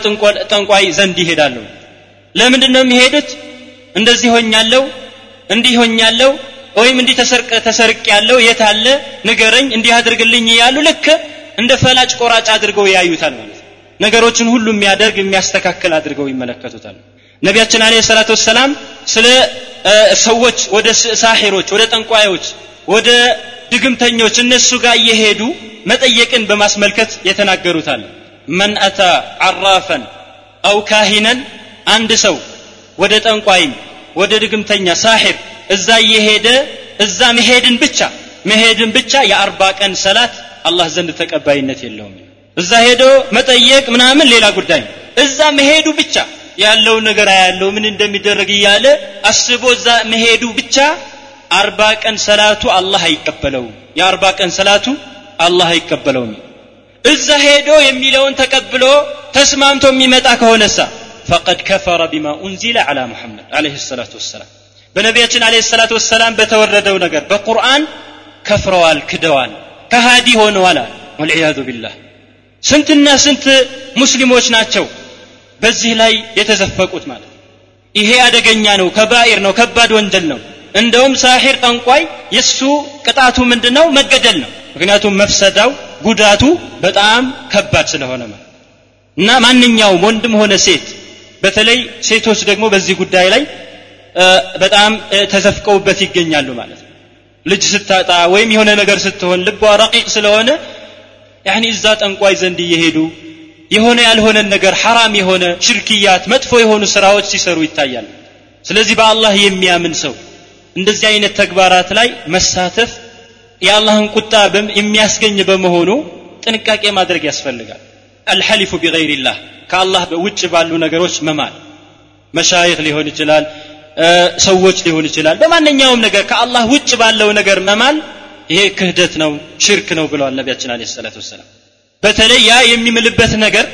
Speaker 2: ጠንቋይ ዘንድ ይሄዳሉ። ለምንድን ነው የሚሄዱት? እንደዚህ ሆኛለሁ እንዲህ ሆኛለሁ ወይም እንዲህ ተሰርቅ ያለው የት አለ? ንገረኝ እንዲህ አድርግልኝ እያሉ ልክ እንደ ፈላጭ ቆራጭ አድርገው ያዩታል ማለት ነገሮችን ሁሉ የሚያደርግ የሚያስተካክል አድርገው ይመለከቱታል። ነቢያችን አለ ሰላት ወሰላም ስለ ሰዎች ወደ ሳሒሮች ወደ ጠንቋዮች ወደ ድግምተኞች እነሱ ጋር እየሄዱ መጠየቅን በማስመልከት የተናገሩታል። መን አታ አራፈን አው ካሂነን አንድ ሰው ወደ ጠንቋይም ወደ ድግምተኛ ሳሒር እዛ እየሄደ እዛ መሄድን ብቻ መሄድን ብቻ የአርባ ቀን ሰላት አላህ ዘንድ ተቀባይነት የለውም። እዛ ሄዶ መጠየቅ ምናምን ሌላ ጉዳይ ነው። እዛ መሄዱ ብቻ ያለውን ነገር ያለው ምን እንደሚደረግ እያለ አስቦ እዛ መሄዱ ብቻ አርባ ቀን ሰላቱ አላህ አይቀበለውም። የአርባ ቀን ሰላቱ አላህ አይቀበለውም። እዛ ሄዶ የሚለውን ተቀብሎ ተስማምቶ የሚመጣ ከሆነሳ ፈቀድ ከፈረ ቢማ ኡንዚለ አላ ሙሐመድ አለህ ሰላቱ ወሰላም። በነቢያችን አለ ሰላቱ ወሰላም በተወረደው ነገር በቁርአን ከፍረዋል ክደዋል ከሃዲ ሆነዋል ወልዕያዙ ቢላህ። ስንትና ስንት ሙስሊሞች ናቸው በዚህ ላይ የተዘፈቁት ማለት ይሄ አደገኛ ነው ከባኢር ነው ከባድ ወንጀል ነው። እንደውም ሳሒር ጠንቋይ የሱ ቅጣቱ ምንድነው? መገደል ነው። ምክንያቱም መፍሰዳው ጉዳቱ በጣም ከባድ ስለሆነ ማለት እና ማንኛውም ወንድም ሆነ ሴት በተለይ ሴቶች ደግሞ በዚህ ጉዳይ ላይ በጣም ተዘፍቀውበት ይገኛሉ ማለት ነው። ልጅ ስታጣ ወይም የሆነ ነገር ስትሆን ልቧ ረቂቅ ስለሆነ ያኒ እዛ ጠንቋይ ዘንድ እየሄዱ የሆነ ያልሆነን ነገር ሐራም የሆነ ሽርክያት መጥፎ የሆኑ ስራዎች ሲሰሩ ይታያል ስለዚህ በአላህ የሚያምን ሰው እንደዚህ አይነት ተግባራት ላይ መሳተፍ የአላህን ቁጣ የሚያስገኝ በመሆኑ ጥንቃቄ ማድረግ ያስፈልጋል አልሐሊፉ ቢገይሪላህ ከአላህ ውጭ ባሉ ነገሮች መማል መሻይኽ ሊሆን ይችላል ሰዎች ሊሆን ይችላል። በማንኛውም ነገር ከአላህ ውጭ ባለው ነገር መማል ይሄ ክህደት ነው ሽርክ ነው ብለዋል ነቢያችን አለ ሰላት ወሰላም። በተለይ ያ የሚምልበት ነገር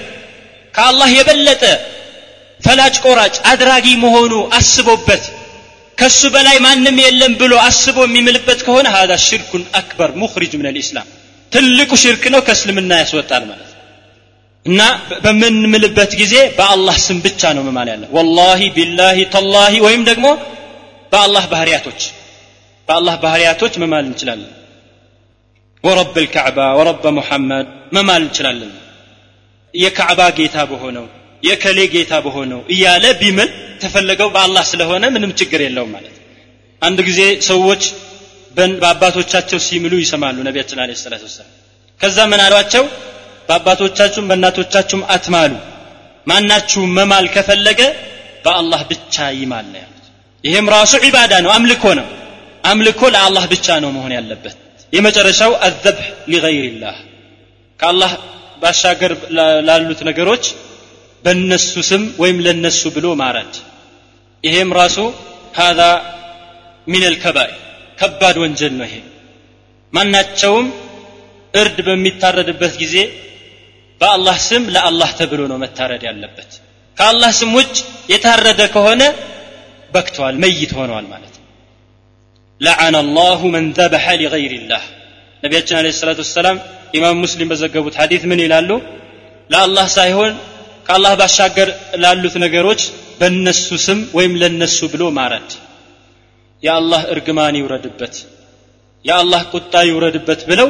Speaker 2: ከአላህ የበለጠ ፈላጭ ቆራጭ አድራጊ መሆኑ አስቦበት ከሱ በላይ ማንም የለም ብሎ አስቦ የሚምልበት ከሆነ ሀዛ ሽርኩን አክበር ሙክሪጅ ምን ልእስላም ትልቁ ሽርክ ነው ከእስልምና ያስወጣል ማለት እና በምንምልበት ጊዜ በአላህ ስም ብቻ ነው መማል ያለ ወላሂ ቢላሂ ተላሂ ወይም ደግሞ በአላህ ባህሪያቶች በአላህ ባህሪያቶች መማል እንችላለን። ወረብ ልካዕባ ወረበ ሙሐመድ መማል እንችላለን። የካዕባ ጌታ በሆነው የከሌ ጌታ በሆነው እያለ ቢምል ተፈለገው በአላህ ስለሆነ ምንም ችግር የለውም ማለት አንድ ጊዜ ሰዎች በአባቶቻቸው ሲምሉ ይሰማሉ ነቢያችን አለ ሰላት ወሰላም። ከዛ ምን አሏቸው በአባቶቻችሁም በእናቶቻችሁም አትማሉ። ማናችሁም መማል ከፈለገ በአላህ ብቻ ይማል ነው ያሉት። ይህም ራሱ ዒባዳ ነው አምልኮ ነው። አምልኮ ለአላህ ብቻ ነው መሆን ያለበት። የመጨረሻው አዘብህ ሊገይርላህ ከአላህ ባሻገር ላሉት ነገሮች በነሱ ስም ወይም ለነሱ ብሎ ማረድ ይሄም ራሱ ሀዛ ሚነል ከባይ ከባድ ወንጀል ነው ይሄ። ማናቸውም እርድ በሚታረድበት ጊዜ በአላህ ስም ለአላህ ተብሎ ነው መታረድ ያለበት። ከአላህ ስም ውጭ የታረደ ከሆነ በክተዋል መይት ሆነዋል ማለት ነው። ለዓነ አላሁ መን ዘበሐ ሊገይር ነቢያችን አለ ሰላት ወሰላም ኢማም ሙስሊም በዘገቡት ሐዲት ምን ይላሉ? ለአላህ ሳይሆን ከአላህ ባሻገር ላሉት ነገሮች በእነሱ ስም ወይም ለነሱ ብሎ ማረድ። የአላህ እርግማን ይውረድበት የአላህ ቁጣ ይውረድበት ብለው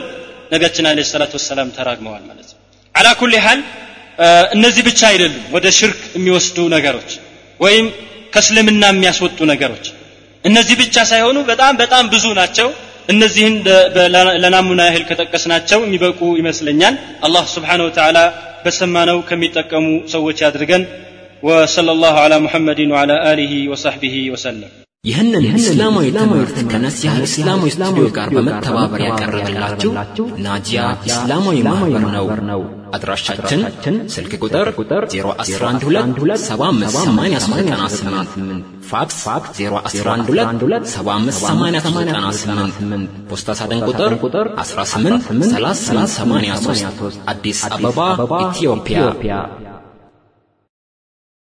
Speaker 2: ነቢያችን አለ ሰላት ወሰላም ተራግመዋል ማለት አላ ኩል ሃል እነዚህ ብቻ አይደሉም ወደ ሽርክ የሚወስዱ ነገሮች ወይም ከእስልምና የሚያስወጡ ነገሮች እነዚህ ብቻ ሳይሆኑ በጣም በጣም ብዙ ናቸው እነዚህን ለናሙና ያህል ከጠቀስናቸው የሚበቁ ይመስለኛል አላህ ስብሓን ወተዓላ በሰማነው ከሚጠቀሙ ሰዎች ያድርገን وصلى الله على محمد وعلى آله وصحبه وسلم
Speaker 1: ይህንን እስላማዊ ትምህርት ከነሲያ እስላማዊ ስቱዲዮ ጋር በመተባበር ያቀረበላችሁ ናጂያ እስላማዊ ማህበር ነው። አድራሻችን ስልክ ቁጥር 0112758898 ፋክስ 0112758898 ፖስታ ሳጥን ቁጥር 18 3383 አዲስ አበባ ኢትዮጵያ